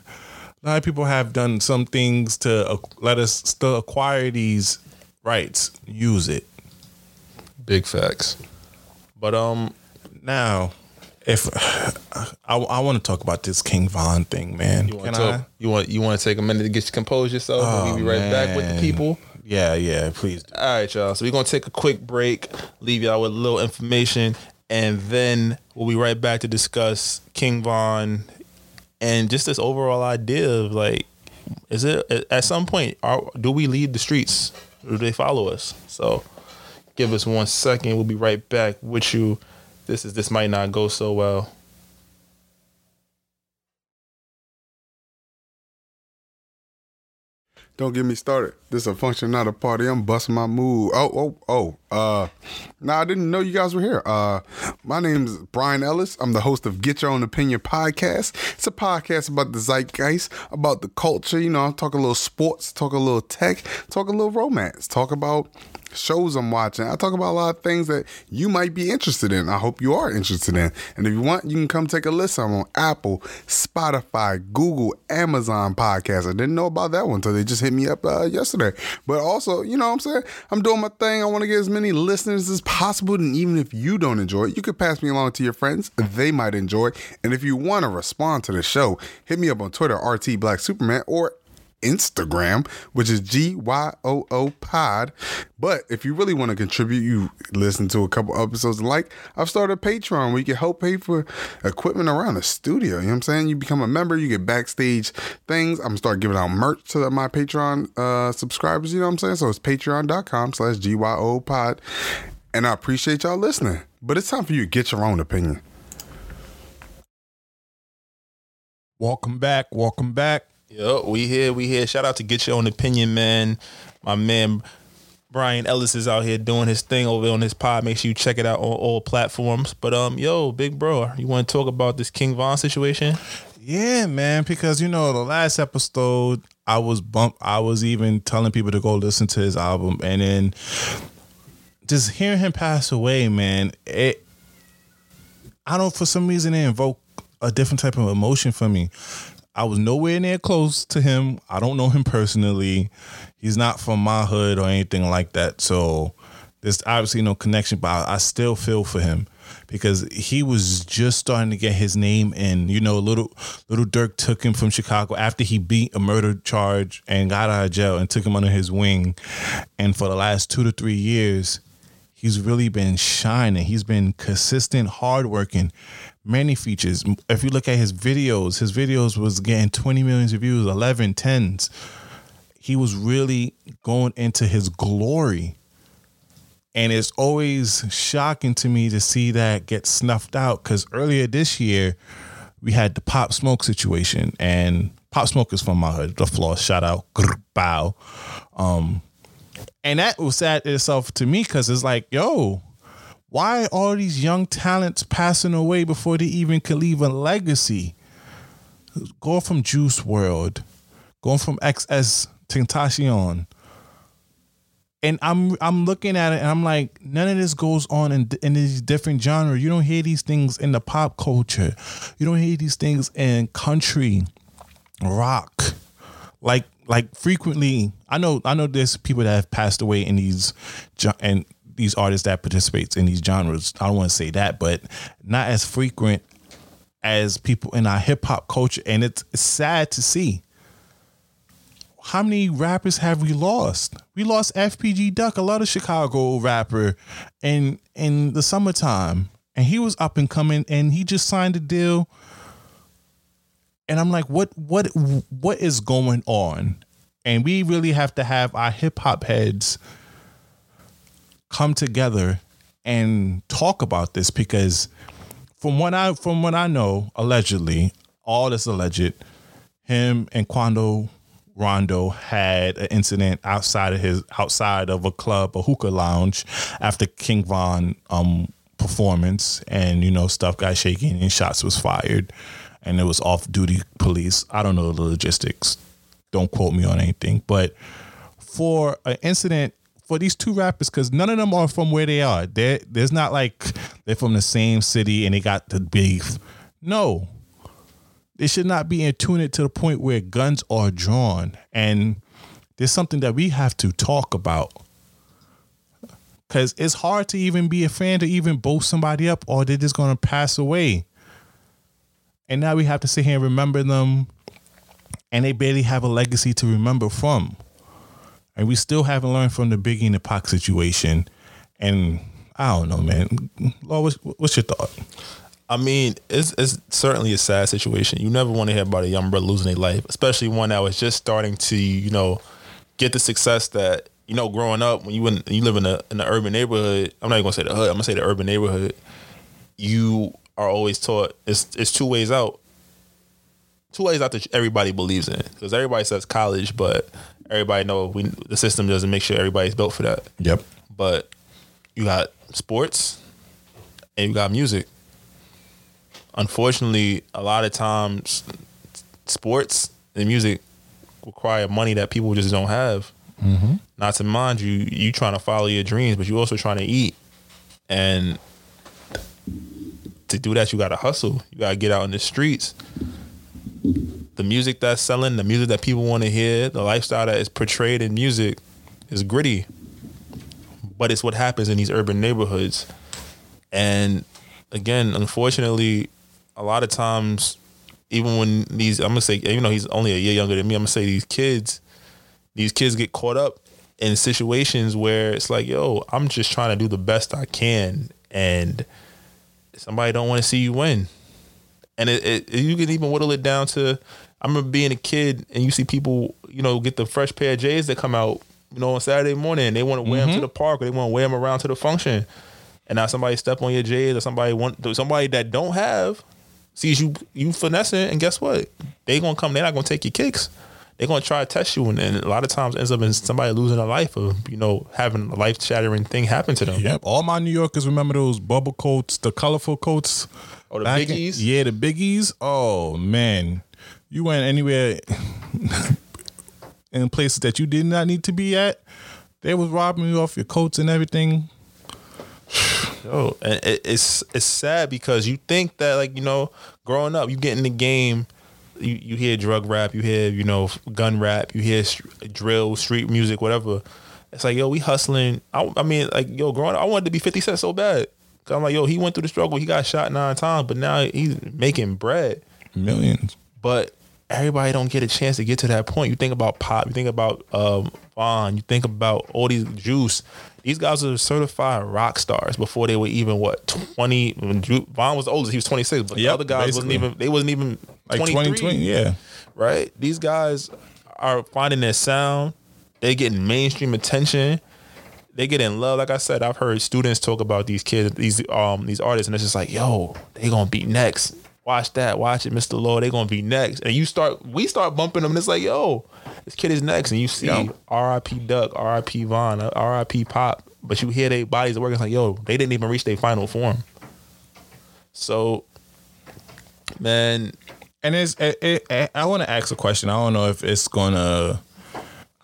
A lot of people have done some things to uh, let us still acquire these rights. Use it. big facts but um Now, if <sighs> I, I want to talk about this King Von thing, man, you want Can to I? you want you want to take a minute to get you compose yourself and we'll be right back with the people Yeah, yeah, please. do. All right, y'all. So we're gonna take a quick break, leave y'all with a little information, and then we'll be right back to discuss King Von and just this overall idea of like, is it at some point are, do we leave the streets or do they follow us? So give us one second. We'll be right back with you. This is this might not go so well. Don't get me started. This is a function, not a party. I'm busting my move. Oh, oh, oh. Uh, nah, I didn't know you guys were here. Uh, my name is Brian Ellis. I'm the host of Get Your Own Opinion podcast. It's a podcast about the zeitgeist, about the culture. You know, I talk a little sports, talk a little tech, talk a little romance, talk about shows I'm watching. I talk about a lot of things that you might be interested in. I hope you are interested in. And if you want, you can come take a listen. I'm on Apple, Spotify, Google, Amazon podcast. I didn't know about that one until they just hit me up uh, yesterday. But also, you know what I'm saying? I'm doing my thing. I want to get as many listeners as possible. And even if you don't enjoy it, you could pass me along to your friends. They might enjoy it. And if you want to respond to the show, hit me up on Twitter, RT Black Superman, or Instagram, which is G Y O O Pod. But if you really want to contribute, you listen to a couple episodes and like I've started Patreon where you can help pay for equipment around the studio. You know what I'm saying? You become a member, you get backstage things. I'm gonna start giving out merch to my Patreon uh, subscribers. You know what I'm saying? So it's patreon.com slash GYO pod. And I appreciate y'all listening. But it's time for you to get your own opinion. Welcome back. Welcome back. Yo, we here, we here. Shout out to Get Your Own Opinion, man. My man Brian Ellis is out here doing his thing over on his pod. Make sure you check it out on all platforms. But um, yo, big bro, you want to talk about this King Von situation? Yeah, man, because you know, the last episode I was bump I was even telling people to go listen to his album and then just hearing him pass away, man, it I don't for some reason it invoked a different type of emotion for me. I was nowhere near close to him. I don't know him personally. He's not from my hood or anything like that. So there's obviously no connection, but I, still feel for him because he was just starting to get his name in. You know, little Lil Durk took him from Chicago after he beat a murder charge and got out of jail and took him under his wing. And for the last two to three years, he's really been shining. He's been consistent, hardworking, many features. If you look at his videos, his videos was getting 20 million views, 11, 10s. He was really going into his glory. And it's always shocking to me to see that get snuffed out because earlier this year, we had the Pop Smoke situation. And Pop Smoke is from my hood, the floor, shout out, bow. Um, and that was sad itself to me because it's like, yo, why all these young talents passing away before they even can leave a legacy? Going from Juice WRLD, going from XS Tentacion. And I'm I'm looking at it and I'm like, none of this goes on in in these different genres. You don't hear these things in the pop culture. You don't hear these things in country, rock. Like like frequently, I know I know there's people that have passed away in these and these artists that participates in these genres. I don't want to say that, but not as frequent as people in our hip hop culture, and it's, it's sad to see. How many rappers have we lost? We lost FBG Duck, a lot of Chicago rapper, in in the summertime, and he was up and coming, and he just signed a deal. And I'm like, what what what is going on? And we really have to have our hip hop heads come together and talk about this because from what I from what I know, allegedly, all this alleged, him and Quando Rondo had an incident outside of his outside of a club, a hookah lounge, after King Von um performance, and you know stuff got shaking and shots was fired, and it was off duty police. I don't know the logistics. Don't quote me on anything, but for an incident for these two rappers because none of them are from where they are. There's not like they're from the same city and they got the beef. No, they should not be in tune it to the point where guns are drawn. And there's something that we have to talk about because it's hard to even be a fan to even boast somebody up or they're just gonna pass away. And now we have to sit here and remember them, and they barely have a legacy to remember from and we still haven't learned from the Biggie and the Pac situation. And I don't know, man. Law, what's, what's your thought? I mean, it's it's certainly a sad situation. You never want to hear about a young brother losing their life, especially one that was just starting to, you know, get the success that you know. Growing up, when you in, you live in a in an urban neighborhood, I'm not even gonna say the hood. I'm gonna say the urban neighborhood. You are always taught it's it's two ways out. Two ways out that everybody believes in because everybody says college, but everybody know we the system doesn't make sure everybody's built for that. Yep. But you got sports and you got music. Unfortunately, a lot of times sports and music require money that people just don't have. Mm-hmm. Not to mind you, you trying to follow your dreams, but you also trying to eat. And to do that, you got to hustle. You got to get out in the streets. The music that's selling, the music that people want to hear, the lifestyle that is portrayed in music is gritty. But it's what happens in these urban neighborhoods. And again, unfortunately, a lot of times, even when these, I'm gonna say, even though he's only a year younger than me, I'm gonna say these kids, these kids get caught up in situations where it's like, yo, I'm just trying to do the best I can, and somebody don't want to see you win, and it, it you can even whittle it down to, I remember being a kid and you see people, you know, get the fresh pair of J's that come out, you know, on Saturday morning, and they want to wear them to the park or they want to wear them around to the function, and now somebody step on your J's or somebody want somebody that don't have sees you you finessing, and guess what? They gonna come. They're not gonna take your kicks. They're gonna try to test you, and, and a lot of times ends up in somebody losing a life or you know having a life shattering thing happen to them. Yep. All my New Yorkers remember those bubble coats, the colorful coats. Or the back in- biggies. yeah, the biggies. Oh man, you went anywhere <laughs> in places that you did not need to be at. They was robbing you off your coats and everything. <sighs> Oh, and it, it's it's sad because you think that like you know, growing up, you get in the game, you you hear drug rap, you hear you know gun rap, you hear st- drill, street music, whatever. It's like yo, we hustling. I, I mean, like yo, growing up, I wanted to be Fifty Cent so bad. I'm like yo, he went through the struggle, he got shot nine times, but now he's making bread. Millions. But everybody don't get a chance to get to that point. You think about Pop, you think about um, Von, you think about all these Juice. These guys are certified rock stars before they were even what twenty. Von was the oldest; he was twenty six. But the other guys wasn't even. They wasn't even Like twenty 2020, yeah. right? These guys are finding their sound. They're getting mainstream attention. They get in love. Like I said, I've heard students talk about these kids, these um these artists, and it's just like, yo, they gonna be next. Watch that, watch it, Mr. Lord. They gonna be next. And you start, we start bumping them, and it's like, yo, this kid is next. And you see Yeah. R.I.P. Duck, R.I.P. Von, uh, R.I.P. Pop, but you hear their bodies working. It's like, yo, they didn't even reach their final form. So, man, And it's, it, it, I want to ask a question. I don't know if it's gonna.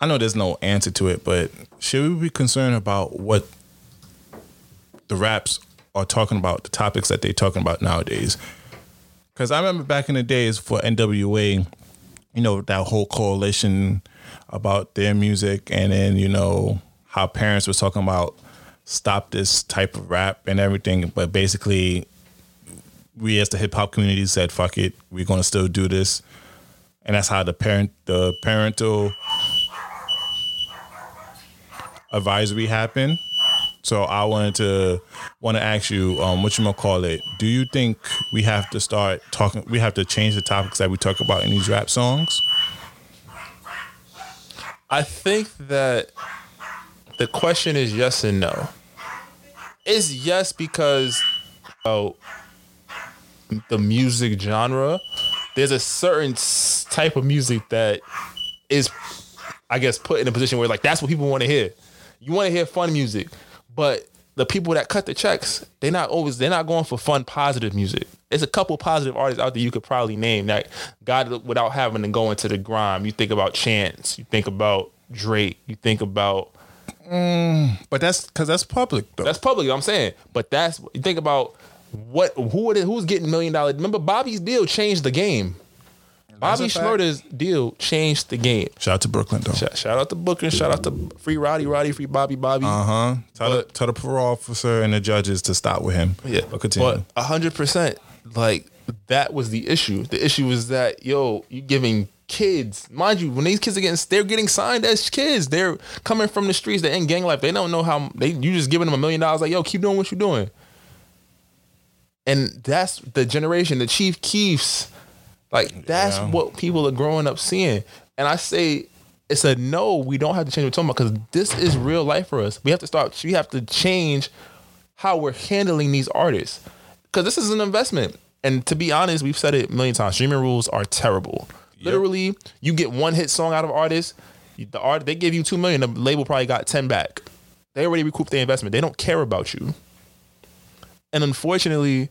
I know there's no answer to it, but should we be concerned about what the raps are talking about, the topics that they're talking about nowadays? Because I remember back in the days for NWA, you know, that whole coalition about their music, and then you know how parents was talking about stop this type of rap and everything, but basically we as the hip hop community said, "Fuck it, we're gonna still do this," and that's how the parent the parental advisory happen. So I wanted to want to ask you, um, what you gonna call it? Do you think we have to start talking? We have to change the topics that we talk about in these rap songs? I think that the question is yes and no. It's yes because oh, the music genre. There's a certain type of music that is, I guess, put in a position where like that's what people want to hear. You want to hear fun music, but the people that cut the checks, they're not always they're not going for fun, positive music. There's a couple positive artists out there you could probably name that got without having to go into the grime. You think about Chance, you think about Drake, you think about mm, But that's because that's public though. that's public. I'm saying, but that's you think about what who it is, who's getting million dollar. Remember, Bobby's deal changed the game. Bobby a. Shmurda's deal changed the game. Shout out to Brooklyn though. Shout, shout out to Booker. Shout out to Free Rowdy, Rowdy, Free Bobby, Bobby. Uh huh. Tell, the, But- tell the parole officer and the judges to stop with him. Yeah, but continue. But hundred percent, like that was the issue. The issue was that yo, you giving kids, mind you, when these kids are getting, they're getting signed as kids. They're coming from the streets. They're in gang life. They don't know how they. You just giving them a million dollars. Like yo, keep doing what you're doing. And that's the generation, the Chief Keefs. Like that's Yeah. what people are growing up seeing. And I say it's a no. We don't have to change what we're talking about because this is real life for us. We have to start. We have to change how we're handling these artists because this is an investment. And to be honest, we've said it a million times. Streaming rules are terrible. Literally, you get one hit song out of artists. The art they give you two million. The label probably got ten back. They already recouped their investment. They don't care about you. And unfortunately,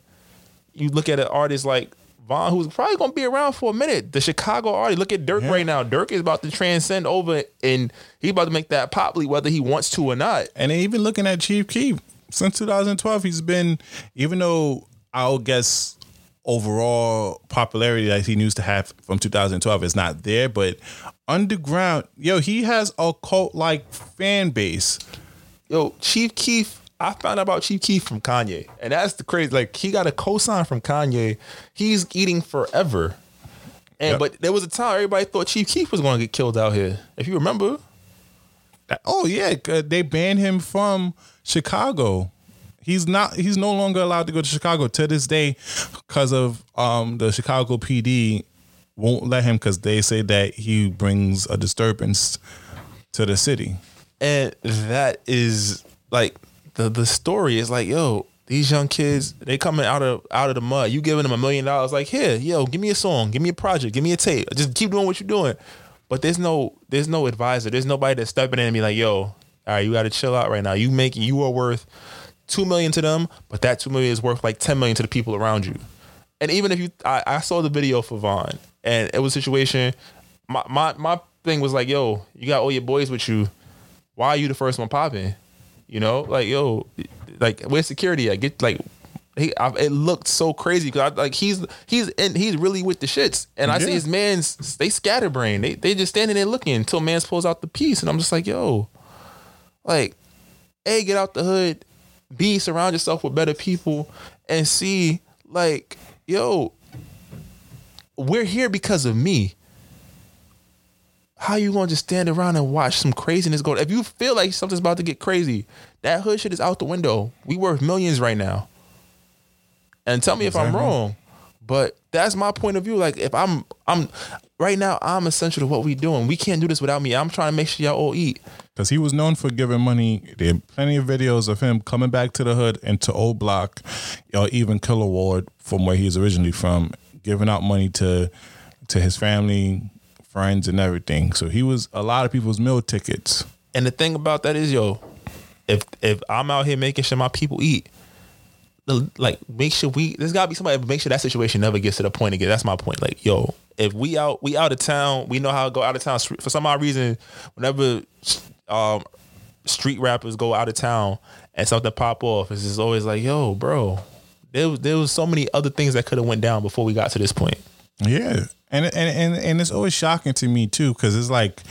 you look at an artist like Von, who's probably gonna be around for a minute. The Chicago artist. Look at Durk Yeah. right now. Durk is about to transcend over, and he about to make that pop whether he wants to or not. And even looking at Chief Keef, since 2012, he's been, even though I'll guess overall popularity that he used to have from 2012 is not there, but underground, yo, he has a cult like fan base. Yo, Chief Keef. I found out about Chief Keef from Kanye, and that's the crazy. Like he got a cosign from Kanye. He's eating forever. And Yep. but there was a time everybody thought Chief Keef was going to get killed out here. If you remember, Oh yeah, they banned him from Chicago. He's not. He's no longer allowed to go to Chicago to this day because of um the Chicago PD won't let him because they say that he brings a disturbance to the city. and that is like the the story is like, yo, these young kids they coming out of out of the mud. You giving them a million dollars, like here, yo, give me a song, give me a project, give me a tape, just keep doing what you're doing. But there's no there's no advisor. There's nobody that's stepping in and be like, yo, all right, you got to chill out right now. You making you are worth two million to them, but that two million is worth like ten million to the people around you. And even if you, I, I saw the video for Von, and it was a situation. My my my thing was like, yo, you got all your boys with you. Why are you the first one popping? You know, like yo, like where's security I Get like. He, I, it looked so crazy because like he's he's and he's really with the shits, and I see his man's they scatterbrain. They they just standing there looking until man's pulls out the piece, and I'm just like, yo, like, a get out the hood, b surround yourself with better people, and c like, yo, we're here because of me. How you gonna just stand around and watch some craziness go? If you feel like something's about to get crazy, that hood shit is out the window. We worth millions right now. And tell me if I'm wrong, but that's my point of view. Like if I'm, I'm right now, I'm essential to what we doing. We can't do this without me. I'm trying to make sure y'all all eat. because he was known for giving money. There are plenty of videos of him coming back to the hood and to O'Block, or even Killer Ward from where he's originally from, giving out money to to his family, friends, and everything. So he was a lot of people's meal tickets. And the thing about that is, yo, if if I'm out here making sure my people eat, like make sure we there's gotta be somebody make sure that situation never gets to the point again. That's my point. Like, yo, if we out we out of town, we know how to go out of town. For some odd reason, whenever um street rappers go out of town and something pop off, it's just always like, yo, bro, there there was so many other things that could have went down before we got to this point. Yeah, and and and and it's always shocking to me too because it's like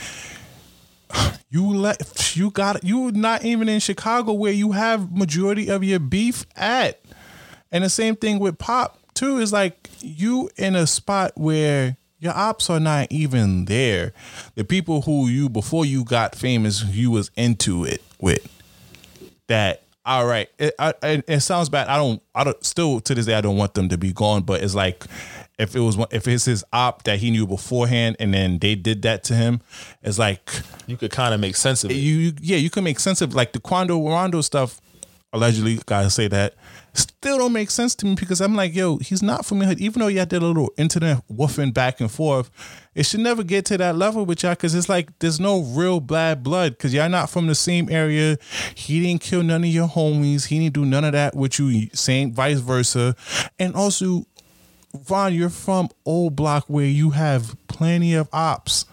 <sighs> you let you got you not even in Chicago where you have majority of your beef at, and the same thing with Pop too. Is like you in a spot where your ops are not even there. The people who you before you got famous, you was into it with. That all right it, I, it, it sounds bad. I don't i don't still to this day i don't want them to be gone but it's like if it was if it's his op that he knew beforehand and then they did that to him it's like You could kind of make sense of it. you, you yeah you can make sense of like the quando rondo stuff allegedly gotta say that still don't make sense to me because i'm like yo he's not from the hood even though y'all did a little internet woofing back and forth it should never get to that level with y'all because it's like there's no real bad blood because y'all not from the same area. He didn't kill none of your homies. He didn't do none of that with you. Same vice versa. And also Von, you're from O'Block where you have plenty of ops.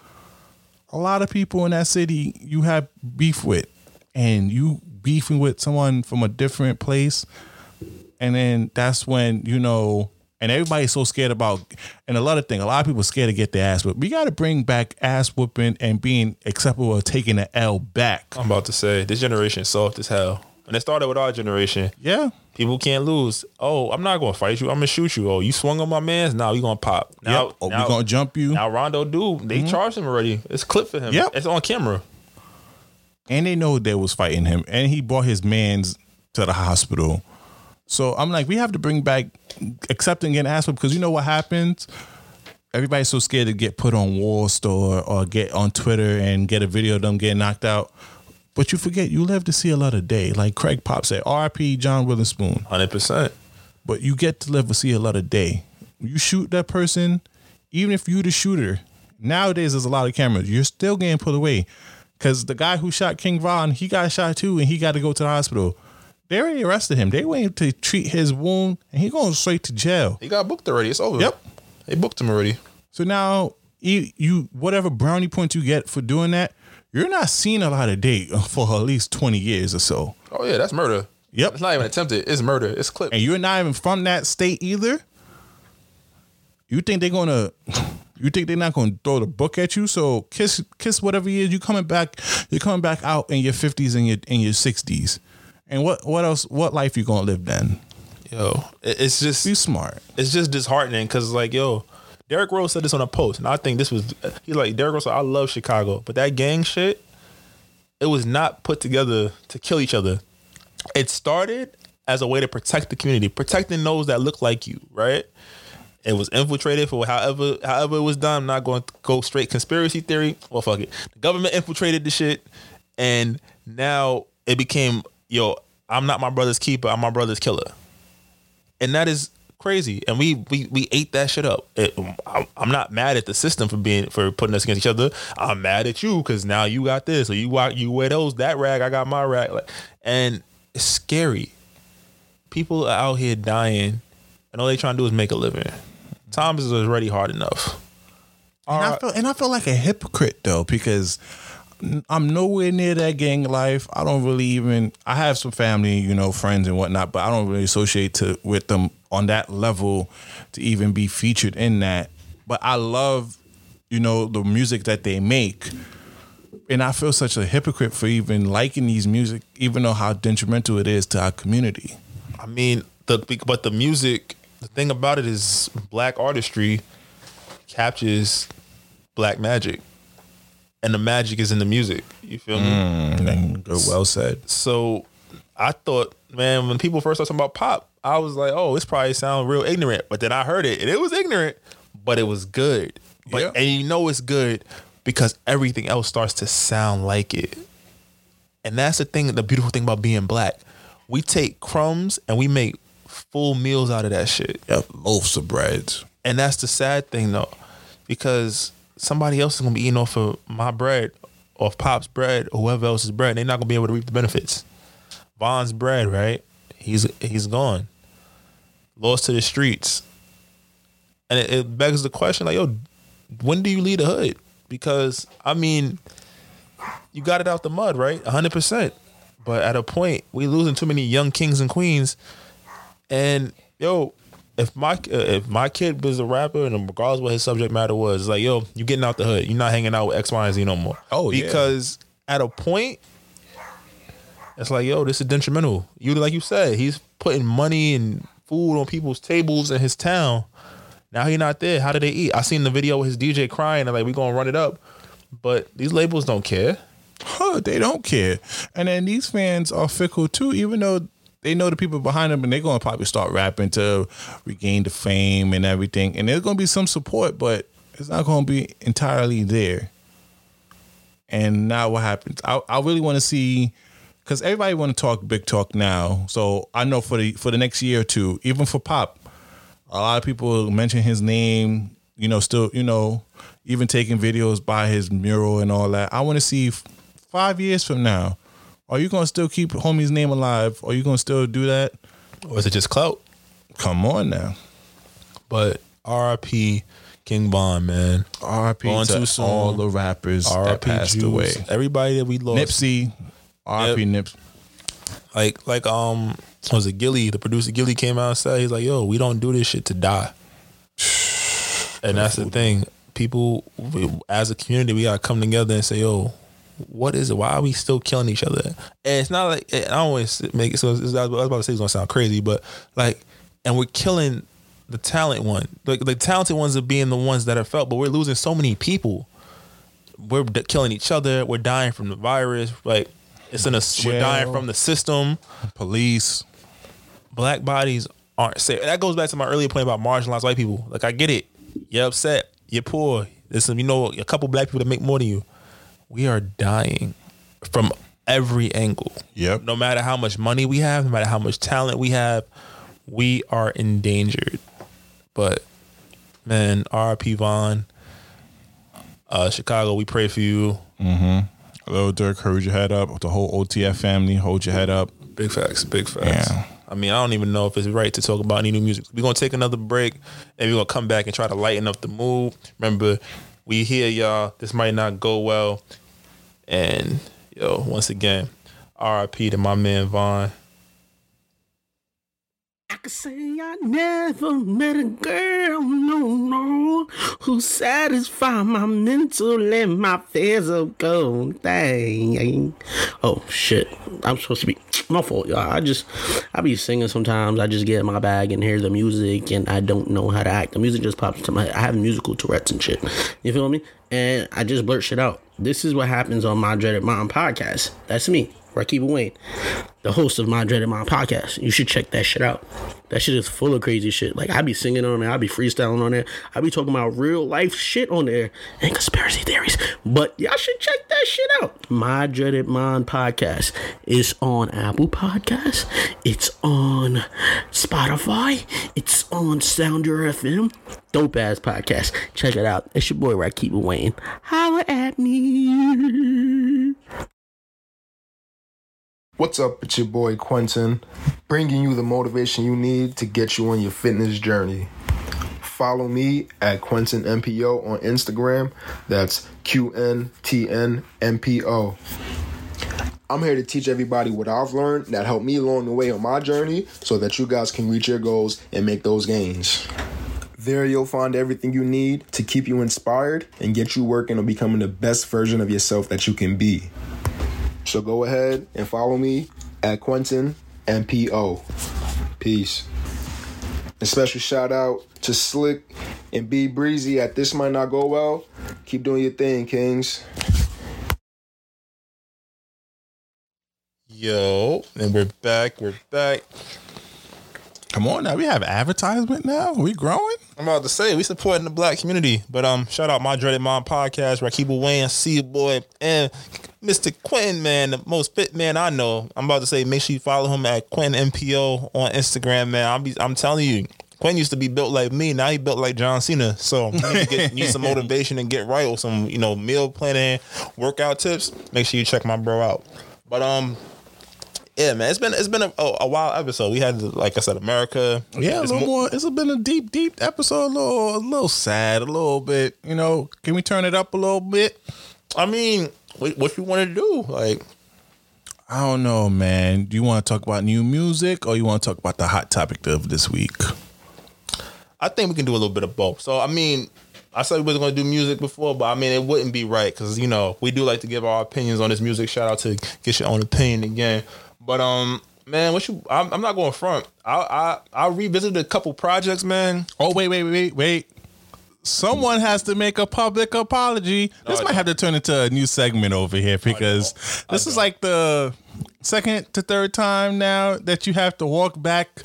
A lot of people in that city you have beef with and you beefing with someone from a different place. And then that's when you know and everybody's so scared about and a lot of thing a lot of people scared to get their ass whipped we got to bring back ass whooping and being acceptable of taking the l back. I'm about to say this generation soft as hell. And it started with our generation. yeah People can't lose. Oh, I'm not gonna fight you. I'm gonna shoot you. Oh, you swung on my man's. Now you gonna pop. Now, yep. oh, now, we gonna jump you now Rondo dude, They mm-hmm. charged him already. It's clip for him. Yep. It's on camera. and they know they was fighting him and he brought his mans to the hospital so i'm like we have to bring back accepting getting ass because you know what happens everybody's so scared to get put on WorldStar or get on twitter and get a video of them getting knocked out but you forget you live to see a lot of day like craig pop said rp john witherspoon Hundred percent. but you get to live to see a lot of day. You shoot that person, even if you the shooter. Nowadays, there's a lot of cameras. You're still getting put away because the guy who shot King Von, he got shot too, and he got to go to the hospital. They already arrested him. They waiting to treat his wound, and he going straight to jail. He got booked already. It's over. Yep. They booked him already. So now you, you whatever brownie points you get for doing that, you're not seeing a lot of date for at least 20 years or so. Oh yeah, that's murder. Yep. It's not even attempted. It's murder. It's clip. And you're not even from that state either. You think they're gonna <laughs> you think they're not gonna throw the book at you? So kiss kiss whatever years you coming back, you're coming back out in your fifties and your in your sixties. And what what else what life you gonna live then? Yo, it's just Be smart. it's just disheartening because like yo, Derrick Rose said this on a post, and I think this was he's like Derrick Rose. Said, I love Chicago, but that gang shit, it was not put together to kill each other. It started as a way to protect the community, protecting those that look like you, right? It was infiltrated for however however it was done. I'm not going to go straight conspiracy theory. Well, fuck it. The government infiltrated the shit, and now it became yo. I'm not my brother's keeper. I'm my brother's killer and that is crazy. And we we we ate that shit up. It, um, I'm, I'm not mad at the system for being for putting us against each other. I'm mad at you because now you got this, or you wa- you wear those that rag, I got my rag, like, and it's scary. People are out here dying, and all they trying to do is make a living. Times is already hard enough. And I feel and I feel like a hypocrite though because I'm nowhere near that gang life. I don't really even. I have some family, you know, friends and whatnot, but I don't really associate to with them on that level to even be featured in that. But I love, you know, the music that they make, and I feel such a hypocrite for even liking these music, even though how detrimental it is to our community. I mean, the but the music, the thing about it is black artistry captures black magic. And the magic is in the music. You feel me? Mm, good, well said. So I thought, man, when people first started talking about pop, I was like, oh, this probably sound real ignorant. But then I heard it and it was ignorant, but it was good. But Yeah. and you know it's good because everything else starts to sound like it. And that's the thing, the beautiful thing about being black. We take crumbs and we make full meals out of that shit. Yeah, loaves of bread. And that's the sad thing though, because somebody else is gonna be eating off of my bread, off Pop's bread, or whoever else's bread. They're not gonna be able to reap the benefits. Von's bread, right? He's he's gone, lost to the streets, and it, it begs the question, like, yo, when do you leave the hood? Because I mean, you got it out the mud, right? hundred percent. But at a point, we losing too many young kings and queens, and yo, if my uh, if my kid was a rapper and regardless what his subject matter was, like yo, you getting out the hood. You're not hanging out with X, Y, and Z no more. Oh, yeah. because at a point, it's like yo, this is detrimental. You like you said, he's putting money and food on people's tables in his town. Now he not there. How do they eat? I seen the video with his DJ crying and like we gonna run it up, but these labels don't care. Huh, they don't care. And then these fans are fickle too, even though they know the people behind them and they're gonna probably start rapping to regain the fame and everything. And there's gonna be some support, but it's not gonna be entirely there. And now what happens? I, I really want to see because everybody want to talk big talk now. So I know for the for the next year or two, even for Pop, a lot of people mention his name. You know, still you know, even taking videos by his mural and all that. I want to see five years from now. Are you gonna still keep homie's name alive? Are you gonna still do that? Or is it just clout? Come on now. But RIP King Von, man. R.I.P. To too soon. all the rappers that RIP passed Juice, away. Everybody that we lost. Nipsey, R.I.P. Nips. Like like um was it Gilly, the producer Gilly came out and said he's like, yo, we don't do this shit to die. <sighs> And that's the thing. People we- as a community, we gotta come together and say, yo, what is it? Why are we still killing each other? And it's not like I always make it so it's, I was about to say it's gonna sound crazy, but like and we're killing the talent one. Like the talented ones are being the ones that are felt, but we're losing so many people. We're killing each other. We're dying from the virus. Like it's in a we're dying from the system. Police. Black bodies aren't safe. That goes back to my earlier point about marginalized white people. Like I get it. You're upset. You're poor. There's some, you know, a couple black people that make more than you. We are dying from every angle. Yep. No matter how much money we have, no matter how much talent we have, we are endangered. But man, RP Von, uh, Chicago, we pray for you. Lil Durk, hold your head up. The whole OTF family, hold your head up. Big facts, big facts. Yeah. I mean, I don't even know if it's right to talk about any new music. We're gonna take another break and we're gonna come back and try to lighten up the mood. Remember, we hear y'all. This might not go well. And yo, once again, R.I.P. to my man Von. I could say I never met a girl, no, no, who satisfied my mental and my physical thing. Oh shit, I'm supposed to be my fault, y'all. I just I be singing sometimes. I just get in my bag and hear the music, and I don't know how to act. The music just pops into my head. I have musical Tourette's and shit. You feel me? And I just blurt shit out. This is what happens on my Dreaded Mind podcast. That's me. Rakiba Wayne, the host of My Dreaded Mind podcast. You should check that shit out. That shit is full of crazy shit. Like I be singing on there, I be freestyling on there, I be talking about real life shit on there and conspiracy theories. But y'all should check that shit out. My Dreaded Mind podcast is on Apple Podcasts. It's on Spotify. It's on Sounder FM. Dope ass podcast. Check it out. It's your boy Rakiba Wayne. Holla at me. What's up? It's your boy Quentin, bringing you the motivation you need to get you on your fitness journey. Follow me at Quentin MPO on Instagram. That's Q N T N M P O. I'm here to teach everybody what I've learned that helped me along the way on my journey so that you guys can reach your goals and make those gains. There, you'll find everything you need to keep you inspired and get you working on becoming the best version of yourself that you can be. So go ahead and follow me at Quentin MPO. Peace. A special shout out to Slick and B Brezzy at This Might Not Go Well. Keep doing your thing, Kings. Yo, and we're back. We're back. Come on now, we have advertisement now. we growing? I'm about to say we supporting the black community, but um, shout out my Dreaded Mind podcast, Rakiba Wayne, see you boy, and Mr. Quentin, man, the most fit man I know. I'm about to say, make sure you follow him at Quentin MPO on Instagram, man. I'm be, I'm telling you, Quentin used to be built like me. Now he built like John Cena. So you need, get, need some <laughs> motivation and get right with some, you know, meal planning, workout tips. Make sure you check my bro out. But um, yeah, man, it's been it's been a, a, a wild episode. We had, like I said, America. Yeah, a little mo- more. It's been a deep, deep episode. A little, a little sad. A little bit. You know, can we turn it up a little bit? I mean, what, what you want to do? Like, I don't know, man. Do you want to talk about new music or you want to talk about the hot topic of this week? I think we can do a little bit of both. So I mean, I said we wasn't going to do music before, but I mean it wouldn't be right because you know we do like to give our opinions on this music. Shout out to get your own opinion again. But um, man, what you? I'm, I'm not going front. I I I revisited a couple projects, man. Oh wait, wait, wait, wait. Someone has to make a public apology. This I might have to turn into a new segment over here because this is like the second to third time now that you have to walk back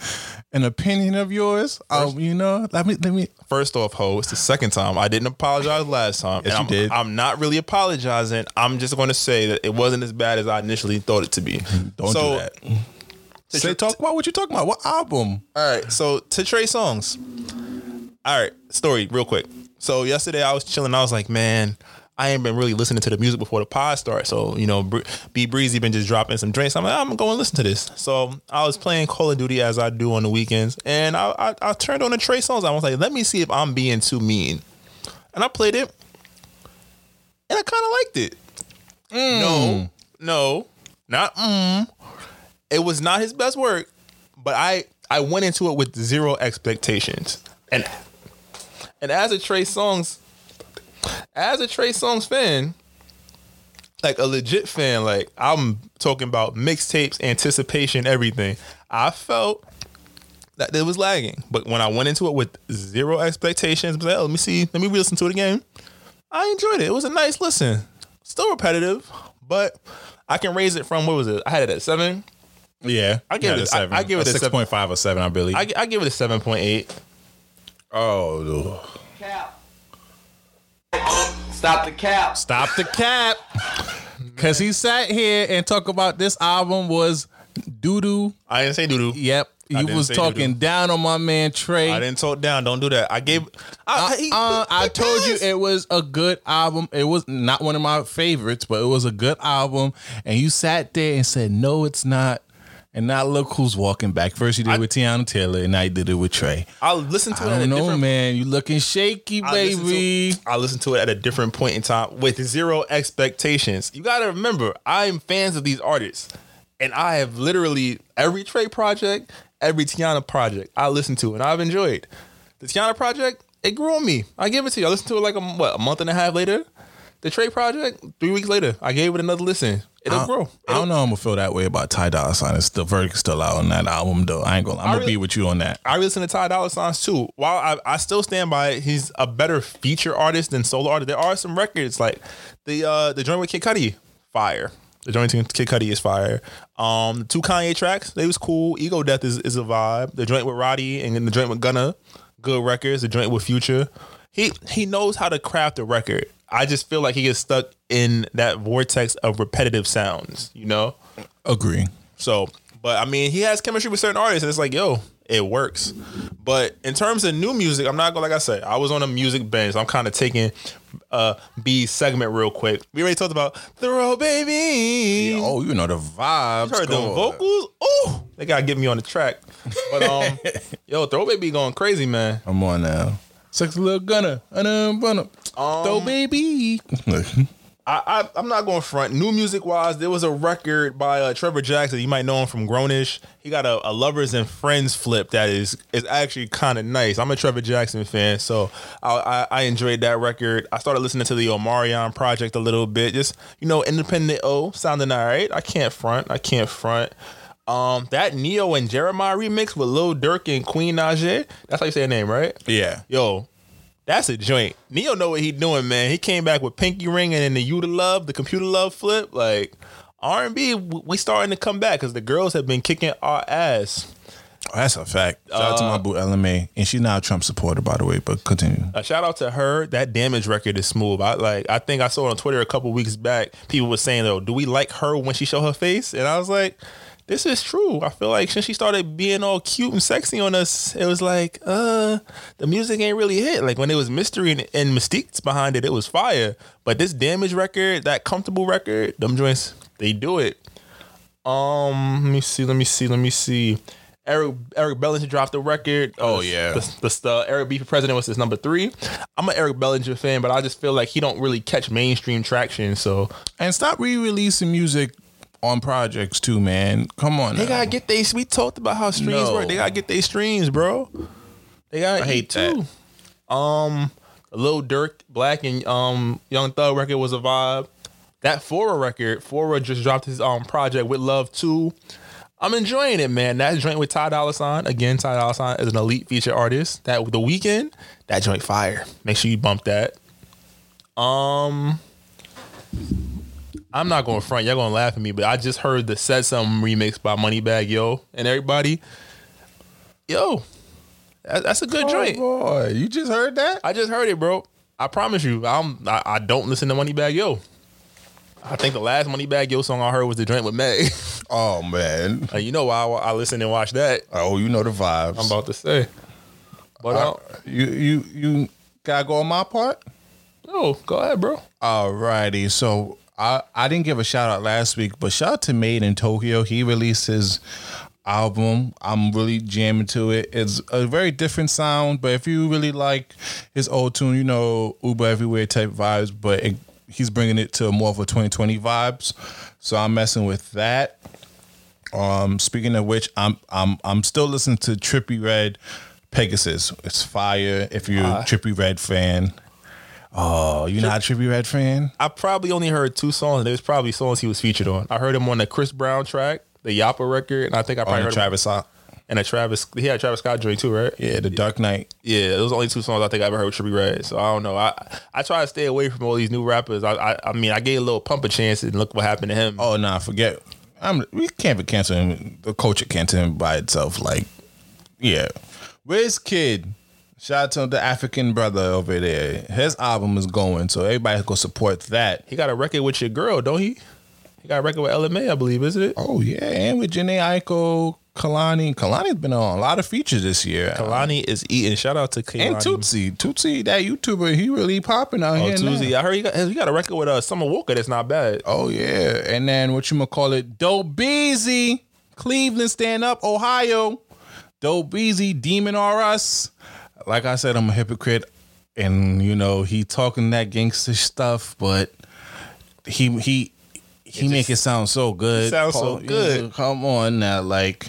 an opinion of yours. Um, you know, let me let me. First off, ho, it's the second time. I didn't apologize last time. Yes, and you I'm, did. I'm not really apologizing. I'm just going to say that it wasn't as bad as I initially thought it to be. <laughs> Don't So- do that. Say talk about what you talking about. What album? All right, so to Trey Songz. All right, story real quick. So yesterday I was chilling. I was like, man, I ain't been really listening to the music before the pod started. So you know, Br- B Brezzy been just dropping some drinks. I'm like, I'm gonna go and listen to this. So I was playing Call of Duty as I do on the weekends, and I I, I turned on the Trey Songz. I was like, let me see if I'm being too mean, and I played it, and I kind of liked it. No, no, not mm. It was not his best work, but I I went into it with zero expectations. And and as a Trey Songz as a Trey Songz fan, like a legit fan, like I'm talking about mixtapes, anticipation, everything. I felt that it was lagging. But when I went into it with zero expectations, I like, oh, let me see, let me re-listen to it again. I enjoyed it. It was a nice listen. Still repetitive, but I can raise it from what was it? I had it at seven. Yeah, I give it- a I- seven. I give it a six point five or seven, I believe. I, I give it a seven point eight. Oh, no. Stop the cap. stop the cap, because he sat here and talked about this album was doo doo. I didn't say doo doo. Yep, I he was talking doo-doo. down on my man Trey. I didn't talk down. Don't do that. I gave. I, he- Uh, I he told you it was a good album. It was not one of my favorites, but it was a good album. And you sat there and said, "No, it's not." And now look who's walking back. First you did it with Teyana Taylor, and now you did it with Trey. I listened to I it at a don't know, man. You looking shaky, I listened to- baby. I listened to it at a different point in time with zero expectations. You got to remember, I'm fans of these artists, and I have literally every Trey project, every Teyana project I listened to, and I've enjoyed. The Teyana project, it grew on me. I give it to you. I listened to it like a what a month and a half later. The Trey project, three weeks later, I gave it another listen. It'll I, grow. I don't know. I'm gonna feel that way about Ty Dolla Sign. It's the verdict still out on that album, though. I ain't gonna. I'm gonna really- be with you on that. I listen to Ty Dolla Signs too. While I, I still stand by it, he's a better feature artist than solo artist. There are some records like the uh the joint with Kid Cudi, fire. The joint with Kid Cudi is fire. Um, the two Kanye tracks, they was cool. Ego Death is, is a vibe. The joint with Roddy and then the joint with Gunna, good records. The joint with Future, he he knows how to craft a record. I just feel like he gets stuck in that vortex of repetitive sounds. You know. Agree. So, but I mean, he has chemistry with certain artists, and it's like, yo, it works. But in terms of new music, I'm not gonna like I said, I was on a music bench. So I'm kind of taking uh B segment real quick. We already talked about throw baby. Oh, you know the vibes. You heard the vocals? Oh, they gotta get me on the track. But um, <laughs> yo, throw baby going crazy, man. I'm on now. Sexy little gunner. Um, Throw baby. <laughs> I, I I'm not going to front. New music wise, there was a record by uh, Trevor Jackson. You might know him from Grownish. He got a, a lovers and friends flip that is is actually kind of nice. I'm a Trevor Jackson fan, so I, I I enjoyed that record. I started listening to the Omarion project a little bit. Just you know, independent O sounding all right. I can't front. I can't front. Um, that Ne-Yo and Jeremih remix with Lil Durk and Queen Naija. That's how you say her name, right? Yeah. Yo, that's a joint. Ne-Yo know what he doing, man. He came back with Pinky Ring and then the You to Love, the Computer Love flip. Like R and B, we starting to come back because the girls have been kicking our ass. Oh, that's a fact. Shout out to my uh, boo Ella Mai, and she's now a Trump supporter, by the way. But continue. A shout out to her. That Damage record is smooth. I like. I think I saw on Twitter a couple weeks back. People were saying though, do we like her when she show her face? And I was like. This is true. I feel like since she started being all cute and sexy on us, it was like, uh, the music ain't really hit. Like when it was mystery and, and mystiques behind it, it was fire. But this damage record, that comfortable record, them joints, they do it. Um, let me see, let me see, let me see. Eric Eric Bellinger dropped the record. Oh, Uh, yeah. the, the, the Eric B for president was his number three. I'm an Eric Bellinger fan, but I just feel like he don't really catch mainstream traction. So And stop re-releasing music on projects too, man. Come on. they now. gotta get they. We talked about how streams No. work. They gotta get their streams, bro. They gotta I hate too. Um, Lil Durk, Black and um Young Thug record was a vibe. That Fora record, Fora just dropped his um project with Love too. I'm enjoying it, man. That joint with Ty Dolla Sign again. Ty Dolla Sign is an elite feature artist. That the Weeknd, that joint fire. Make sure you bump that. Um, I'm not going front. Y'all gonna laugh at me, but I just heard the Said Something remix by Moneybagg Yo and everybody. Yo, that's a good joint. Oh, boy, you just heard that? I just heard it, bro. I promise you, I'm I, I don't listen to Moneybagg Yo. I think the last Moneybagg Yo song I heard was the joint with Meg. <laughs> Oh man. Uh, you know why I, I listen and watch that. Oh, you know the vibes. I'm about to say. But uh, you you you gotta go on my part. no, go ahead, bro. Alrighty, so I I didn't give a shout out last week, but shout out to MadeinTYO. He released his album. I'm really jamming to it. It's a very different sound, but if you really like his old tune, you know Uber Everywhere type vibes, but it, he's bringing it to more of a 2020 vibes. So I'm messing with that. Um, speaking of which, I'm I'm I'm still listening to Trippie Redd Pegasus. It's fire. If you're a Trippie Redd fan. Oh, you're not a Trippie Redd fan? I probably only heard two songs. and There was probably songs he was featured on. I heard him on the Chris Brown track, the Yappa record, and I think I probably On heard the Travis Scott. and a Travis. He had a Travis Scott joint too, right? Yeah, the Dark Knight. Yeah, those are only two songs I think I ever heard with Trippie Redd. So I don't know. I I try to stay away from all these new rappers. I I, I mean, I gave a Lil Pump a chance and look what happened to him. Oh nah, forget. I'm we can't be cancel him. The culture cancel him by itself. Like, yeah. Wizkid? Shout out to the African brother over there. His album is going, so everybody go support that. He got a record with your girl, don't he? He got a record with Ella Mai, I believe, isn't it? Oh yeah, and with Jhené Aiko, Kehlani. Kehlani's been on a lot of features this year. Kehlani is eating. Shout out to Kehlani. and Tootsie. Tootsie, that YouTuber, he really popping out Oh, here. now. Tuesday. I heard he got he got a record with uh, Summer Walker that's not bad. Oh yeah, and then what you gonna call it? Dope Beezy Cleveland, stand up. Ohio, Dope Beezy, Demon R Us. Like I said, I'm a hypocrite, and you know he talking that gangster stuff, but he he he make it sound so good. sounds so good. Come on now, like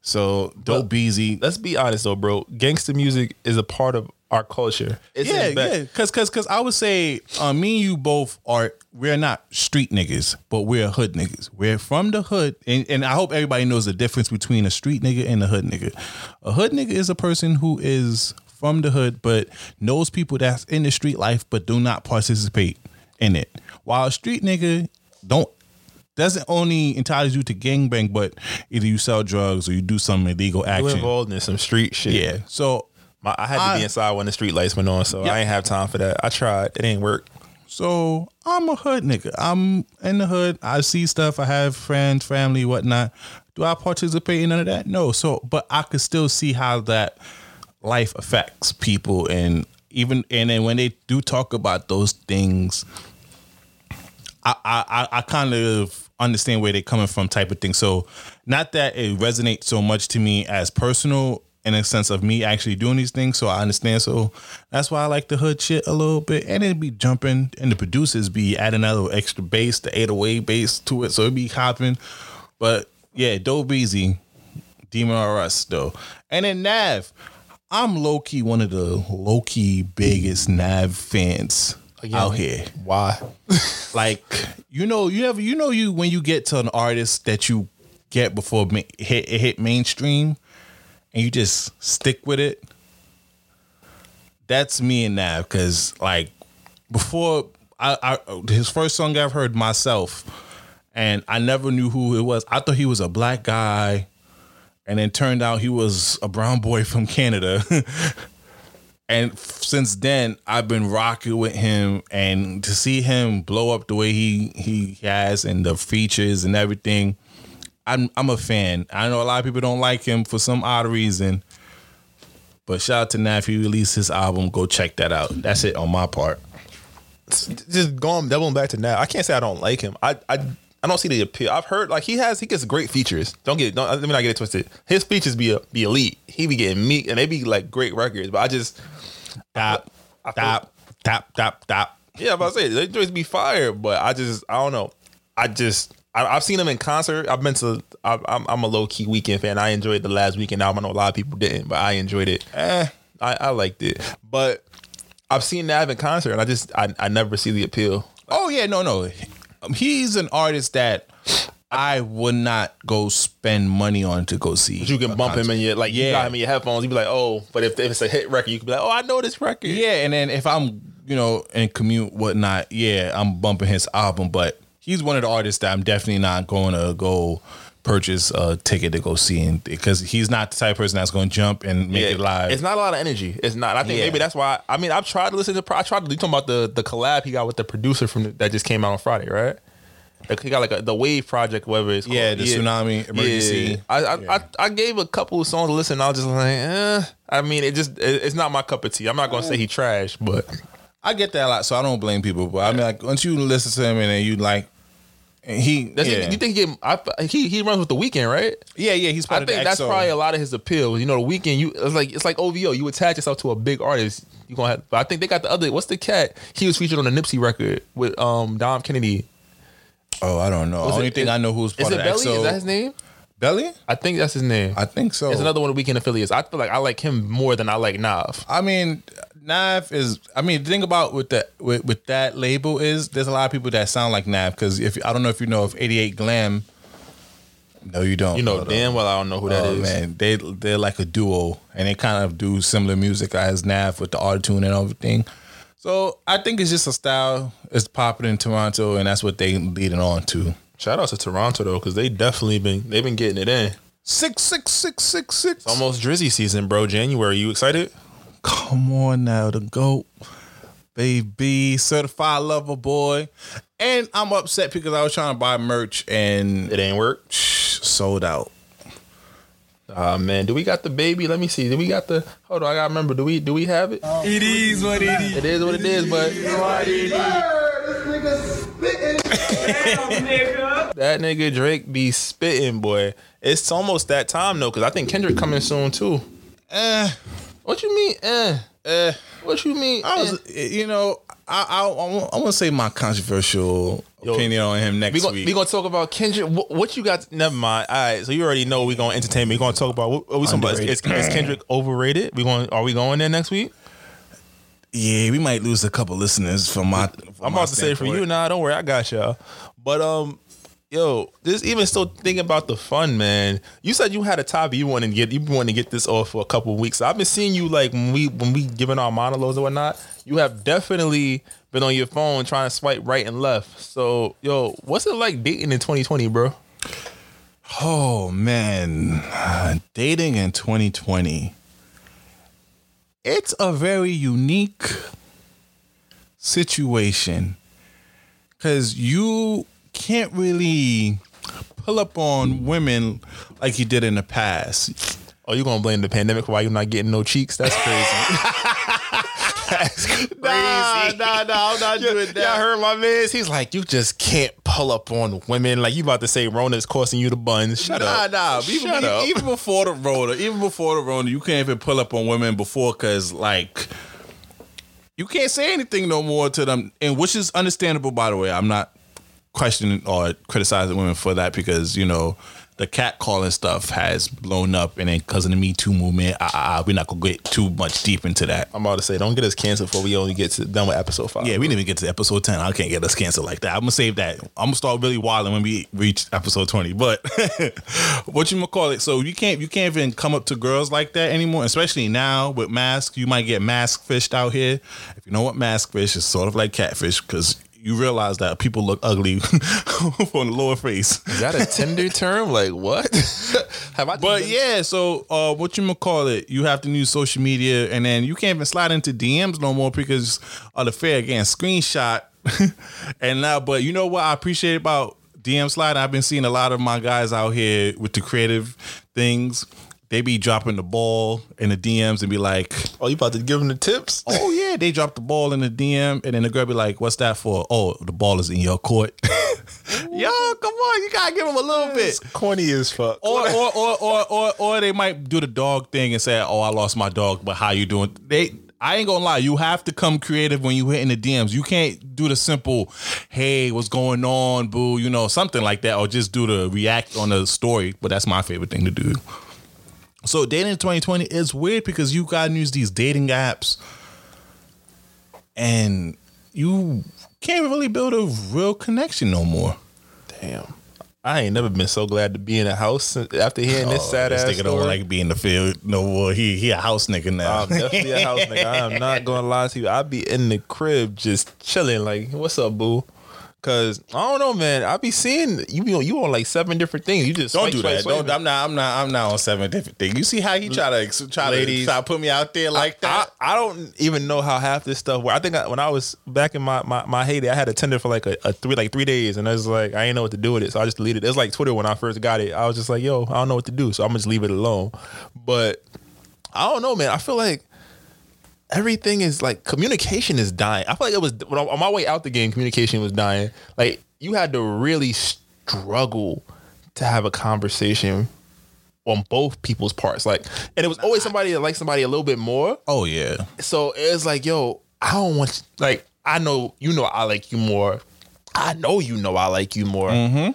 so. Dope Beezy. Let's be honest though, bro. Gangster music is a part of our culture. It's yeah, yeah. Cause, cause, cause I would say, uh, me and you both are. We're not street niggas, but we're hood niggas. We're from the hood, and, and I hope everybody knows the difference between a street nigga and a hood nigga. A hood nigga is a person who is from the hood, but knows people that's in the street life, but do not participate in it. While a street nigga don't doesn't only entitles you to gangbang, but either you sell drugs or you do some illegal You action. involved in some street shit. Yeah. So My, I had to I- be inside when the street lights went on, so I ain't have time for that. I tried. It didn't work. So I'm a hood nigga. I'm in the hood. I see stuff. I have friends, family, whatnot. Do I participate in none of that? No. So, but I could still see how that life affects people, and even and then when they do talk about those things, I I I, kind of understand where they're coming from, type of thing. So, not that it resonates so much to me as personal in a sense of me actually doing these things. So I understand. So that's why I like the hood shit a little bit, and it'd be jumping, and the producers be adding a little extra bass, the 808 bass to it, so it'd be hopping. But yeah, Dope Easy, Demon R Us though, and then Nav. I'm low key one of the low key biggest Nav fans out here Why? <laughs> like you know you ever you know you when you get to an artist that you get before ma- hit it hit mainstream and you just stick with it that's me and Nav because like before I, I his first song I've heard myself and I never knew who it was I thought he was a black guy and then turned out he was a brown boy from Canada <laughs> and since then I've been rocking with him and to see him blow up the way he he has and the features and everything I'm I'm a fan. I know a lot of people don't like him for some odd reason. But shout out to Nav, he released his album. Go check that out. That's it on my part. Just going doubling back to now. I can't say I don't like him. I I I don't see the appeal. I've heard like he has he gets great features. Don't get don't let me not get it twisted. His features be be elite. He be getting meat and they be like great records. But I just Tap, I tap, tap, tap, tap. Yeah, I'm about to say they joints be fire, but I just I don't know. I just I, I've seen him in concert. I've been to. I, I'm I'm a low key Weeknd fan. I enjoyed the last Weeknd album. I know a lot of people didn't, but I enjoyed it. Eh, I, I liked it. But I've seen Nav in concert, and I just I, I never see the appeal. Oh yeah, no, no. Um, He's an artist that I would not go spend money on to go see. You can bump him in your like you Yeah. got him in your headphones. You be like, oh, but if, if it's a hit record, you can be like, oh, I know this record. Yeah, and then if I'm, you know, in commute, whatnot, yeah, I'm bumping his album. But he's one of the artists that I'm definitely not going to go purchase a ticket to go see him because he's not the type of person that's going to jump and make Yeah, it live. It's not a lot of energy. It's not. I think Yeah. maybe that's why. I mean, I've tried to listen to. I tried to. You talking about the the collab he got with the producer from the, that just came out on Friday, right? Like, he got like a, the Wave Project, whatever it's called. Yeah, the tsunami emergency. Yeah. I I, Yeah. I I gave a couple of songs to listen. I was just like, eh. I mean, it just it, it's not my cup of tea. I'm not gonna say he trash, but I get that a lot, so I don't blame people. But I mean, like once you listen to him and then you like, he, yeah. he, you think he, get, I, he he runs with the Weeknd, right? yeah, yeah, he's part I think that's probably a lot of his appeal. You know, the Weeknd you it's like it's like OVO. You attach yourself to a big artist, you gonna have. But I think they got the other. What's the cat? He was featured on the Nipsey record with um Dom Kennedy. Oh, I don't know. Was Only it- thing is- I know who's Is part it of Belly? Is that his name? Belly? I think that's his name. I think so. it's another one of Weeknd affiliates. I feel like I like him more than I like Nav. I mean, Nav is. I mean, the thing about with that with, with that label is there's a lot of people that sound like Nav because if I don't know if you know if 88 Glam. No, you don't. You know damn well I don't know who that oh is. man, they they're like a duo, and they kind of do similar music as Nav with the auto tune and everything. So I think it's just a style. It's popular in Toronto, and that's what they leading on to. Shout out to Toronto though, because they definitely been they've been getting it in. Six six six six six. Almost Drizzy season, bro. January. You excited? Come on now, the goat, baby, certified lover boy, and I'm upset because I was trying to buy merch and It ain't work. shh, sold out. Ah man, do we got the baby? Let me see. Do we got the? Hold on, I gotta remember. Do we? Do we have it? It is what it is. It is what it is, but That nigga Drake be spitting, boy. It's almost that time though, because I think Kendrick coming soon too. Eh, What you mean? Eh, eh. what you mean? I was, eh? you know, I I, I want to say my controversial Yo, opinion on him next We gonna, week. we gonna talk about Kendrick. What, what you got? Never mind. All right, so you already know we gonna entertain. We gonna talk about what, what we talking about. Is, is, is Kendrick overrated? We going? Are we going there next week? Yeah, we might lose a couple listeners from my. from I'm my about to say for you, nah, don't worry, I got y'all. But um, yo, this even still thinking about the fun, man. You said you had a topic you wanted to get, you wanted to get this off for a couple of weeks. I've been seeing you like when we when we giving our monologues and whatnot. You have definitely been on your phone trying to swipe right and left. So, yo, what's it like dating in 2020, bro? Oh man, Uh, dating in 2020. It's a very unique situation because you can't really pull up on women like you did in the past. Oh, you gonna blame the pandemic for why you're not getting no cheeks? That's crazy. <laughs> That's <laughs> crazy. Nah, nah, nah, I'm not doing that. Y'all heard my man? He's like, you just can't pull up on women. Like you about to say Rona's costing you the buns. Shut nah, up. nah. Even, Shut up. even before the Rona, even before the Rona, you can't even pull up on women before because like you can't say anything no more to them, and which is understandable. By the way, I'm not questioning or criticizing women for that because you know the cat calling stuff has blown up, and then because of the Me Too movement, ah, ah, ah, we're not gonna get too much deep into that. I'm about to say, don't get us canceled before we only get to, done with episode five. Yeah, we didn't even get to episode 10. I can't get us canceled like that. I'm gonna save that. I'm gonna start really wilding when we reach episode 20. But <laughs> what you gonna call it? So you can't you can't even come up to girls like that anymore, especially now with masks. You might get mask fished out here. If you know what mask fish is, sort of like catfish because you realize that people look ugly <laughs> on the lower face. Is that a Tinder term? Like what? <laughs> Have I? But yeah, so uh, what you gonna call it? You have to use social media, and then you can't even slide into DMs no more because of the fair again screenshot. <laughs> and now, but you know what I appreciate about DM slide? I've been seeing a lot of my guys out here with the creative things. They be dropping the ball in the DMs and be like, Oh, you about to give them the tips? "Oh yeah," they drop the ball in the DM, and then the girl be like, "What's that for?" Oh, the ball is in your court. <laughs> Yo, come on, you gotta give them a little bit. It's corny as fuck. Or, <laughs> or, or, or, or, or they might do the dog thing and say, "Oh, I lost my dog, but how you doing?" They, I ain't gonna lie, you have to come creative when you hit in the DMs. You can't do the simple, "Hey, what's going on, boo?" You know, something like that, or just do the react on the story. But that's my favorite thing to do. So dating in 2020 is weird because you gotta use these dating apps, and you can't really build a real connection no more. Damn. I ain't never been so glad to be in a house after hearing this oh, sad this ass nigga story. don't like be in the field no more. He he a house nigga now. I'm definitely a house nigga. I am not <laughs> gonna lie to you. I be in the crib just chilling. Like, what's up, boo? Cause I don't know, man. I be seeing you be on you on like seven different things. You just don't swipe, do that. swipe. Don't, I'm not. I'm not. I'm not on seven different things. You see how he try to try Ladies. to try to put me out there like I, that. I don't even know how half this stuff. Where I think I, when I was back in my, my, my heyday, I had a Tinder for like a, a three like three days, and I was like, I didn't know what to do with it, so I just deleted. it. It's like Twitter when I first got it. I was just like, yo, I don't know what to do, so I'm gonna just leave it alone. But I don't know, man. I feel like everything is like communication is dying. I feel like it was when on my way out the game, communication was dying. Like you had to really struggle to have a conversation on both people's parts. Like, and it was always somebody that liked somebody a little bit more. oh yeah. So it's like, yo, I don't want like I know you know I like you more. I know you know I like you more. Mm-hmm.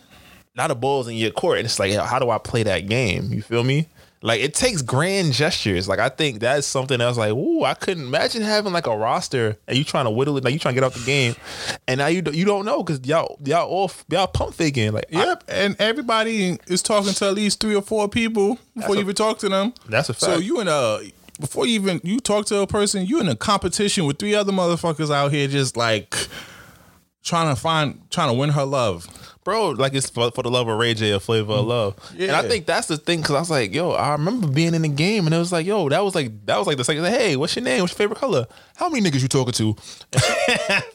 Now the ball's in your court, and it's like, how do I play that game? You feel me? Like it takes grand gestures. Like I think that's something else. Like, ooh, I couldn't imagine having like a roster and you trying to whittle it, like you trying to get out the game, and now you do, you don't know because y'all y'all all y'all pump faking. Like, I- Yep, and everybody is talking to at least three or four people before a- you even talk to them. That's a So you in a before you even you talk to a person, you in a competition with three other motherfuckers out here, just like trying to find trying to win her love. Bro, like it's for, for the love of Ray J, a flavor of mm. love. And I think that's the thing because I was like, yo, I remember being in the game and it was like, yo, that was like that was like the second. Hey, what's your name? What's your favorite color? How many niggas you talking to?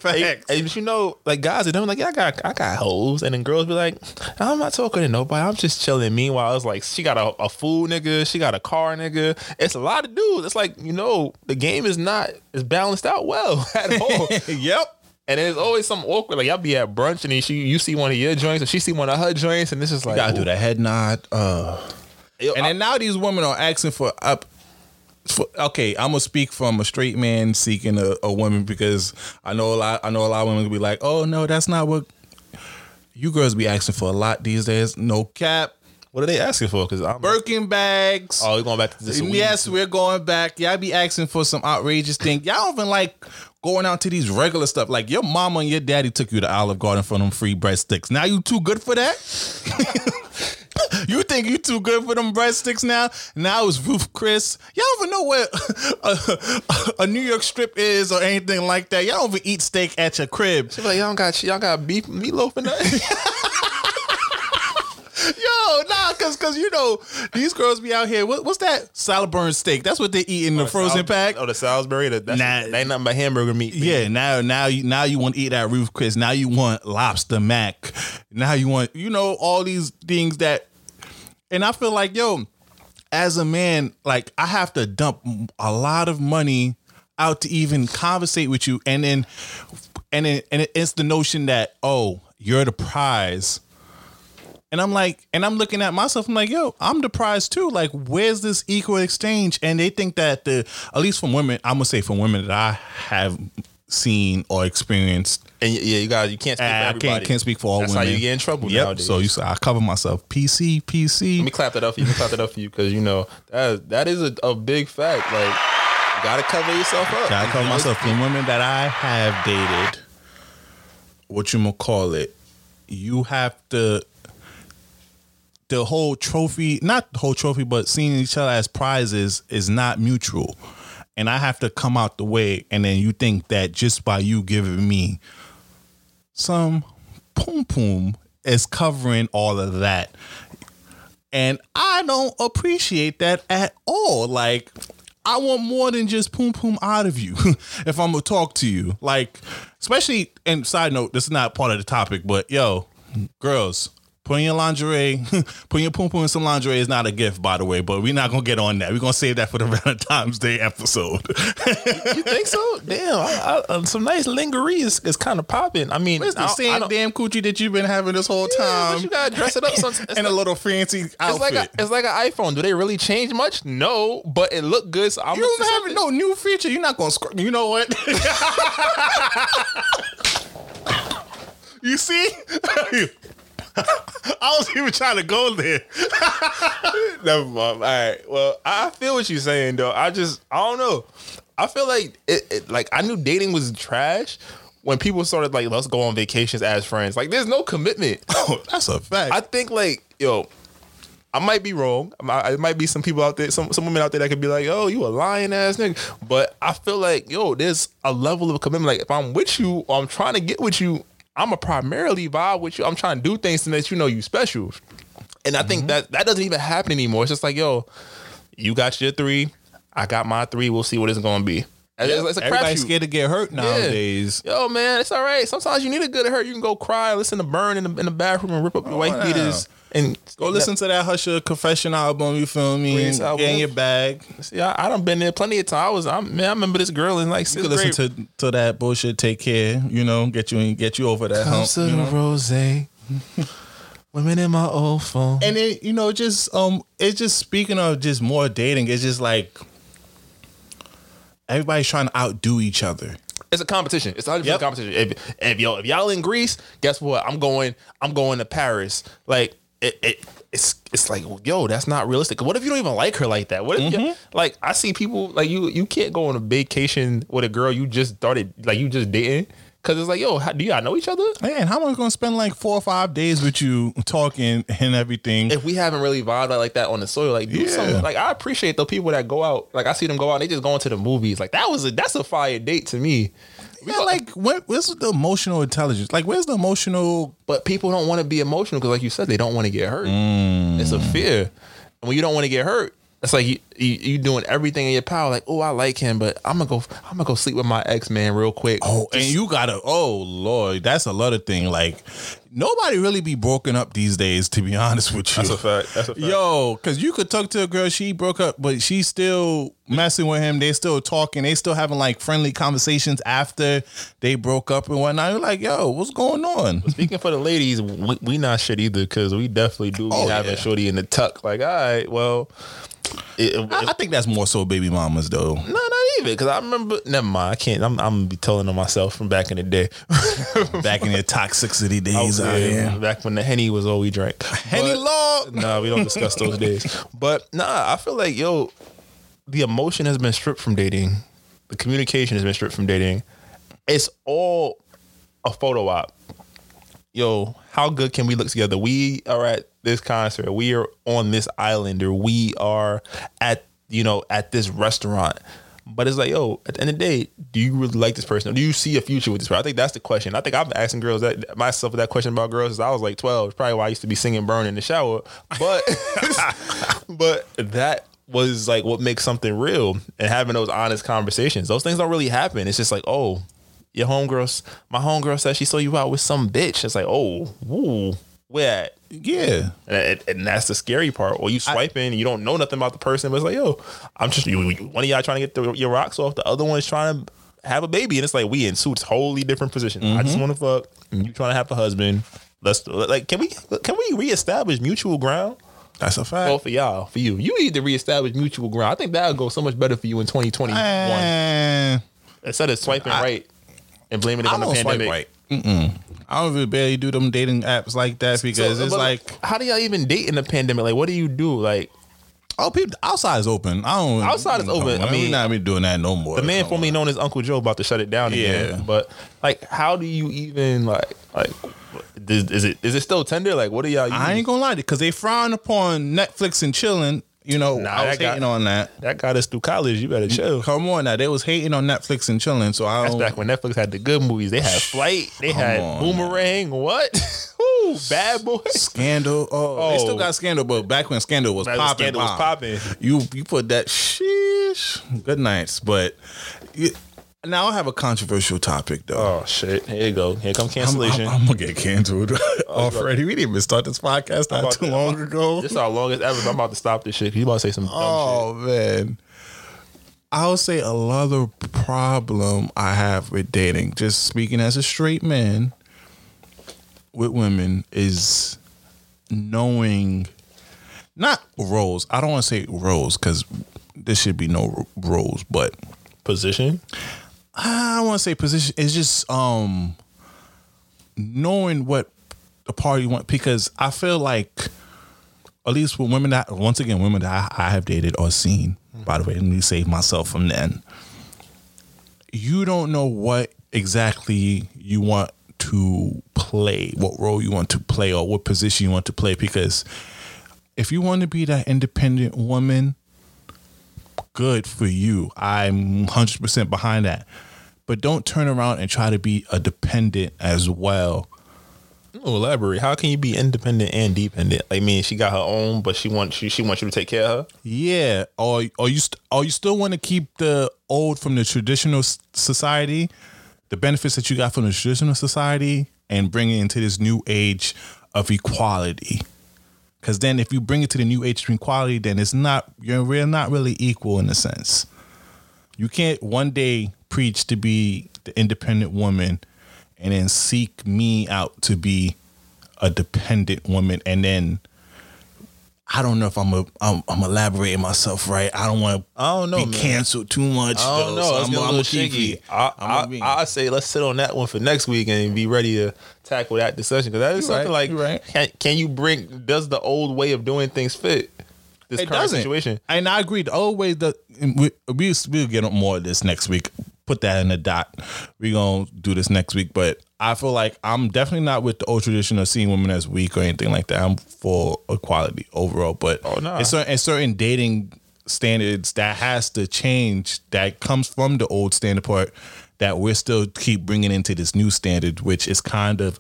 and, <laughs> and you know, like guys are them like, yeah, I got I got hoes, and then girls be like, I'm not talking to nobody. I'm just chilling. Meanwhile, it's like she got a, a food nigga, she got a car nigga. It's a lot of dudes. It's like you know, the game is not is balanced out well <laughs> at all. <laughs> yep. And there's always some awkward, like y'all be at brunch and then she you see one of your joints and she see one of her joints and this is like You gotta ooh. do the head nod. Uh. And then now these women are asking for up. For, okay, I'm gonna speak from a straight man seeking a, a woman because I know a lot. I know a lot of women will be like, "Oh no, that's not what you girls be asking for a lot these days." No cap, what are they asking for? Because I'm Birkin bags. Oh, we're going back to this. yes, we're going back. Y'all be asking for some outrageous thing. Y'all even like going out to these regular stuff. Like your mama and your daddy took you to Olive Garden for them free breadsticks. Now you too good for that? <laughs> you think you too good for them breadsticks now? Now it's Ruth Chris. Y'all don't even know where <laughs> a, a New York strip is or anything like that. Y'all don't even eat steak at your crib. She be like, y'all got y'all got beef meatloaf in that. <laughs> Yo, cause cause you know these girls be out here. What, what's that salad burn steak? That's what they eat in the oh, frozen pack. Oh, the Salisbury. That, that's Nah. that ain't nothing but hamburger meat. Yeah, now now you now you want to eat that Ruth Chris. Now you want lobster mac. Now you want you know all these things that, and I feel like yo, as a man, like I have to dump a lot of money out to even conversate with you, and then and then and it's the notion that oh you're the prize. And I'm like, and I'm looking at myself. I'm like, yo, I'm the prize too. Like, where's this equal exchange? And they think that the, at least from women, I'm gonna say from women that I have seen or experienced. And yeah, you guys, you can't speak for I can't can't speak for all That's women. how you get in trouble Yep. nowadays. So you say I cover myself. PC, PC. Let me clap that up for you. Let me clap that up for you because you know that that is a, a big fact. Like, you gotta cover yourself up. I cover myself from women that I have dated. What you gonna call it? You have to. The whole trophy, not the whole trophy, but seeing each other as prizes is not mutual. And I have to come out the way, and then you think that just by you giving me some poom poom is covering all of that. And I don't appreciate that at all. Like, I want more than just poom poom out of you <laughs> if I'm gonna talk to you. Like, especially, and side note, this is not part of the topic, but yo, girls, putting your lingerie, <laughs> putting your poom poom in some lingerie is not a gift, by the way, but we're not gonna get on that. We're gonna save that for the <laughs> Valentine's Day episode. You think so? <laughs> Damn, I, I, uh, some nice lingerie is, is kind of popping. I mean, it's the same damn coochie that you've been having this whole Yeah, time. you gotta dress it up. Some, it's in a little fancy It's outfit. like a, it's like an iPhone. Do they really change much? No, but it looked good. So I'm you don't have no new feature. You're not gonna. Sc- you know what? you see? I was even trying to go there. <laughs> Never mind. All right. Well, I feel what you're saying, though. I just, I don't know. I feel like it, it like I knew dating was trash when people started like let's go on vacations as friends. Like, there's no commitment. <laughs> Oh, that's a fact. I think like yo, I might be wrong. I might, it might be some people out there, some some women out there that could be like, oh, you a lying ass nigga. But I feel like yo, there's a level of commitment. Like if I'm with you, or I'm trying to get with you. I'm a primarily vibe with you. I'm trying to do things to let you know you special. And I Mm-hmm. think that that doesn't even happen anymore. It's just like yo, you got your three, I got my three. We'll see what it's gonna be. And It's, it's a Everybody's scared to get hurt nowadays. Yo, man, it's all right. Sometimes you need a good hurt. You can go cry, listen to Burn in the, in the bathroom, and rip up your wife yeah. beaters. And Go listen to that Usher confession album. You feel me? Prince Get album. in your bag. See, I, I done been there plenty of times. I was, I'm, man, I remember this girl in like You sixth could listen to to that bullshit. Take care. You know, get you get you over that hump. you know? rose. <laughs> Women in my old phone. and then you know just um it's just speaking of just more dating it's just like everybody's trying to outdo each other It's a competition. It's a hundred Yep. percent competition. If, if y'all if y'all in Greece, guess what? I'm going. I'm going to Paris. Like it. it it's it's like yo, that's not realistic. What if you don't even like her like that? What if you, mm-hmm. like I see people like you you can't go on a vacation with a girl you just started like you just dating because it's like yo, how, do y'all know each other? man how am i gonna spend like four or five days with you talking and everything If we haven't really vibed like that on the soil, like do Yeah. something. Like I appreciate the people that go out. Like I see them go out, they just go into the movies. Like that was a that's a fire date to me. Yeah, like where, where's the emotional intelligence like where's the emotional But people don't want to be emotional because, like you said, they don't want to get hurt. Mm. It's a fear, and when you don't want to get hurt, it's like you, you, you doing everything in your power. Like, oh, I like him, but I'm gonna go. I'm gonna go sleep with my ex man real quick. Oh, and you gotta. Oh Lord, that's a lot of thing. Like nobody really be broken up these days. To be honest with you, That's a fact. That's a fact. Yo, because you could talk to a girl, she broke up, but she's still messing with him. They still talking. They still having like friendly conversations after they broke up and whatnot. You're like, yo, what's going on? Speaking for the ladies, we, we not shit either because we definitely do be Oh, having yeah. shorty in the tuck. Like, all right, well, it, it- I, I think that's more so baby mamas though. no, not even because I remember. Never mind. I can't. I'm, I'm gonna be telling on myself from back in the day. Back in your toxicity <laughs> days out here. Back when the henny was all we drank. <laughs> Henny Law. <laughs> Nah, we don't discuss those days. But nah, I feel like yo, the emotion has been stripped from dating. The communication has been stripped from dating. It's all a photo op. Yo, how good can we look together? We are at this concert. We are on this island, or we are at you know at this restaurant. But it's like, yo, at the end of the day, do you really like this person? Or do you see a future with this person? I think that's the question. I think I've been asking girls that myself that question about girls since I was like 12. It's probably why I used to be singing Burn in the shower. But <laughs> but that was like what makes something real and having those honest conversations. Those things don't really happen. It's just like, oh, your homegirl, my homegirl said she saw you out with some bitch. It's like, oh, woo, where at? Yeah. And, and that's the scary part. Or you swiping, and you don't know nothing about the person, but it's like, yo, I'm just you, one of y'all trying to get the, your rocks off, the other one is trying to have a baby, and it's like we in suits, wholly different positions. I just mm-hmm. want to fuck, and you trying to have a husband. Let's like, can we can we reestablish mutual ground? That's a fact. Well, for y'all, for you, you need to reestablish mutual ground. I think that'll go so much better for you in 2021 Man, instead of swiping I- right and blaming it I on the pandemic. right. Mm-mm. I don't even barely do them dating apps like that because So, it's like, how do y'all even date in the pandemic? Like, what do you do? Like, oh, people, outside is open. I don't. Outside is open. on, I we mean, not be doing that no more. the man Come formerly on. known as Uncle Joe about to shut it down again. Yeah. But like, how do you even like like? Is, is it is it still Tinder? Like, what do y'all? Use? I ain't gonna lie to because they frown upon Netflix and chilling. You know, Nah, I was that got- hating on that. that got us through college. You better chill. Come on now, they was hating on Netflix and chilling. So I That's don't. back when Netflix had the good movies. They had <sighs> Flight. They Come had on, Boomerang. What? <laughs> Ooh, Bad Boy. Scandal. Oh, they Oh. still got Scandal, but back when Scandal was Back popping, Scandal was popping. You you put that sheesh. Good nights, but you, now I have a controversial topic though. Oh shit! Here you go. Here come I'm, cancellation. I'm- I'm gonna get canceled <laughs> oh, already. We didn't even start this podcast not too to- long ago. this is our longest ever. I'm about to stop this shit. You about to say some dumb Oh man. I'll say another problem I have with dating, just speaking as a straight man with women, is knowing not roles. I don't want to say roles because there should be no roles, but. Position. I want to say position. It's just um knowing what the party want because I feel like at least with women that once again women that I, I have dated or seen. By the way, let me save myself from then. You don't know what exactly you want to play, what role you want to play, or what position you want to play. Because if you want to be that independent woman, good for you. I'm 100% behind that. But don't turn around and try to be a dependent as well. Oh, elaborate. How can you be independent and dependent? I mean, she got her own, but she wants you. She wants you to take care of her. Yeah, or or you st- or you still want to keep the old from the traditional s- society, the benefits that you got from the traditional society, and bring it into this new age of equality. Because then, if you bring it to the new age of equality, then it's not you're not really equal in a sense. You can't one day preach to be the independent woman, and then seek me out to be a dependent woman, and then I don't know if I'm a I'm, I'm elaborating myself right. I don't want to I don't know, be man. canceled too much. I don't though, know. so It's I'm, a I'm little gonna shaky. I, I'm be- I, I say let's sit on that one for next week and be ready to tackle that discussion because that is You're something right, like right. can, can you bring does the old way of doing things fit this it current doesn't. situation? And I agree. The old way that we we we'll get more of this next week. Put that in the dot. We're gonna do this next week. But I feel like I'm definitely not with the old tradition of seeing women as weak or anything like that. I'm for equality overall. But Oh, nah. it's certain, it's certain dating standards that has to change. That comes from the old standard part that we're still keep bringing into this new standard, which is kind of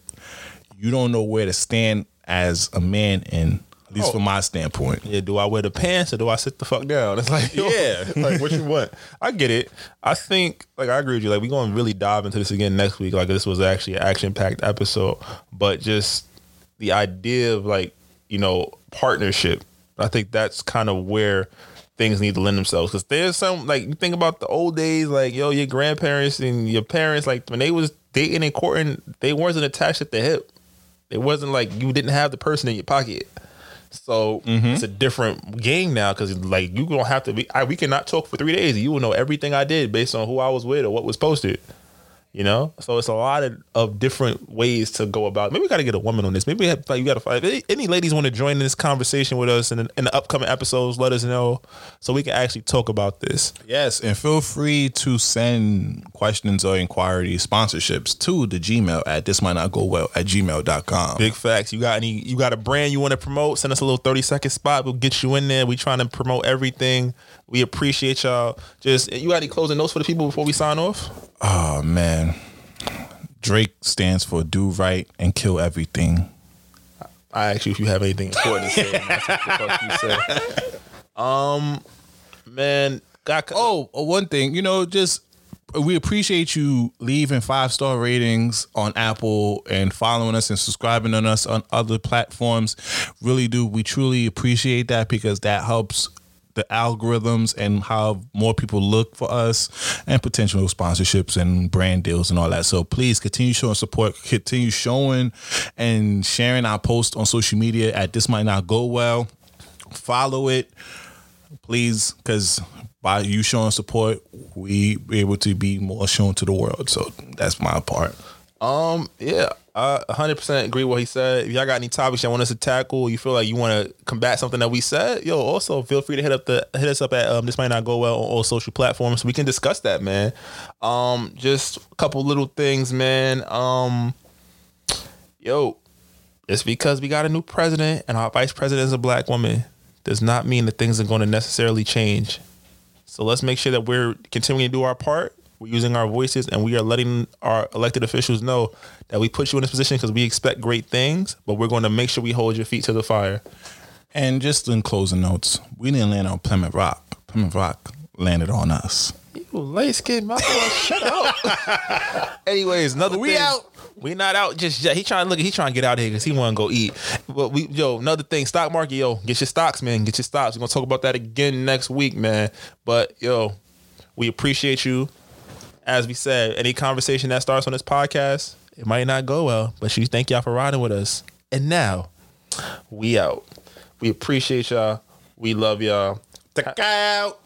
you don't know where to stand as a man in at least oh. from my standpoint. Yeah, do I wear the pants or do I sit the fuck down? It's like, yo, <laughs> Yeah. like what you want. I get it. I think, like, I agree with you. Like, we're going to really dive into this again next week. Like, this was actually an action packed episode, but just the idea of like, you know, partnership. I think that's kind of where things need to lend themselves because there's some like you think about the old days, like yo, your grandparents and your parents, like when they was dating and courting, they wasn't attached at the hip. It wasn't like you didn't have the person in your pocket. So mm-hmm. it's a different game now because like you don't have to be. I, we cannot talk for three days. You will know everything I did based on who I was with or what was posted. You know, so it's a lot of, of different ways to go about. Maybe we got to get a woman on this. Maybe we have, like, you got to find any, any ladies want to join in this conversation with us in, the- in the upcoming episodes. Let us know so we can actually talk about this. Yes, and feel free to send questions or inquiries, sponsorships to the Gmail at this might not go well at gmail.com. Big facts. You got any? You got a brand you want to promote? Send us a little thirty second spot. We'll get you in there. We trying to promote everything. We appreciate y'all. Just you got any closing notes for the people before we sign off? Oh man. Drake stands for do right and kill everything. I ask you if you have anything important to say. and <laughs> that's what the fuck you said. Um, man, got Oh, uh, one thing, you know, just we appreciate you leaving five star ratings on Apple and following us and subscribing on us on other platforms. Really do. We truly appreciate that because that helps the algorithms and how more people look for us and potential sponsorships and brand deals and all that. So please continue showing support, continue showing and sharing our post on social media at this might not go well. Follow it please, because by you showing support, we able to be more shown to the world. So that's my part. Um, yeah, I 100% agree with what he said. If y'all got any topics y'all want us to tackle, you feel like you want to combat something that we said, yo, also feel free to hit up the hit us up at um, this might not go well on all social platforms we can discuss that, man. Um, just a couple little things, man. Um, yo, it's because we got a new president and our vice president is a black woman does not mean that things are going to necessarily change. So let's make sure that we're continuing to do our part. We're using our voices and we are letting our elected officials know that we put you in this position because we expect great things, but we're going to make sure we hold your feet to the fire. And just in closing notes, we didn't land on Plymouth Rock. Plymouth Rock landed on us. You light skinned motherfucker, shut up. <laughs> Anyways, another We thing. out. We not out just yet. He trying to look. He trying to get out of here because he want to go eat. But we, yo, another thing, stock market, yo, get your stocks, man. Get your stocks. We're gonna talk about that again next week, man. But yo, we appreciate you as we said, any conversation that starts on this podcast, it might not go well, but you thank y'all for riding with us. And now, we out. We appreciate y'all. We love y'all. Take out.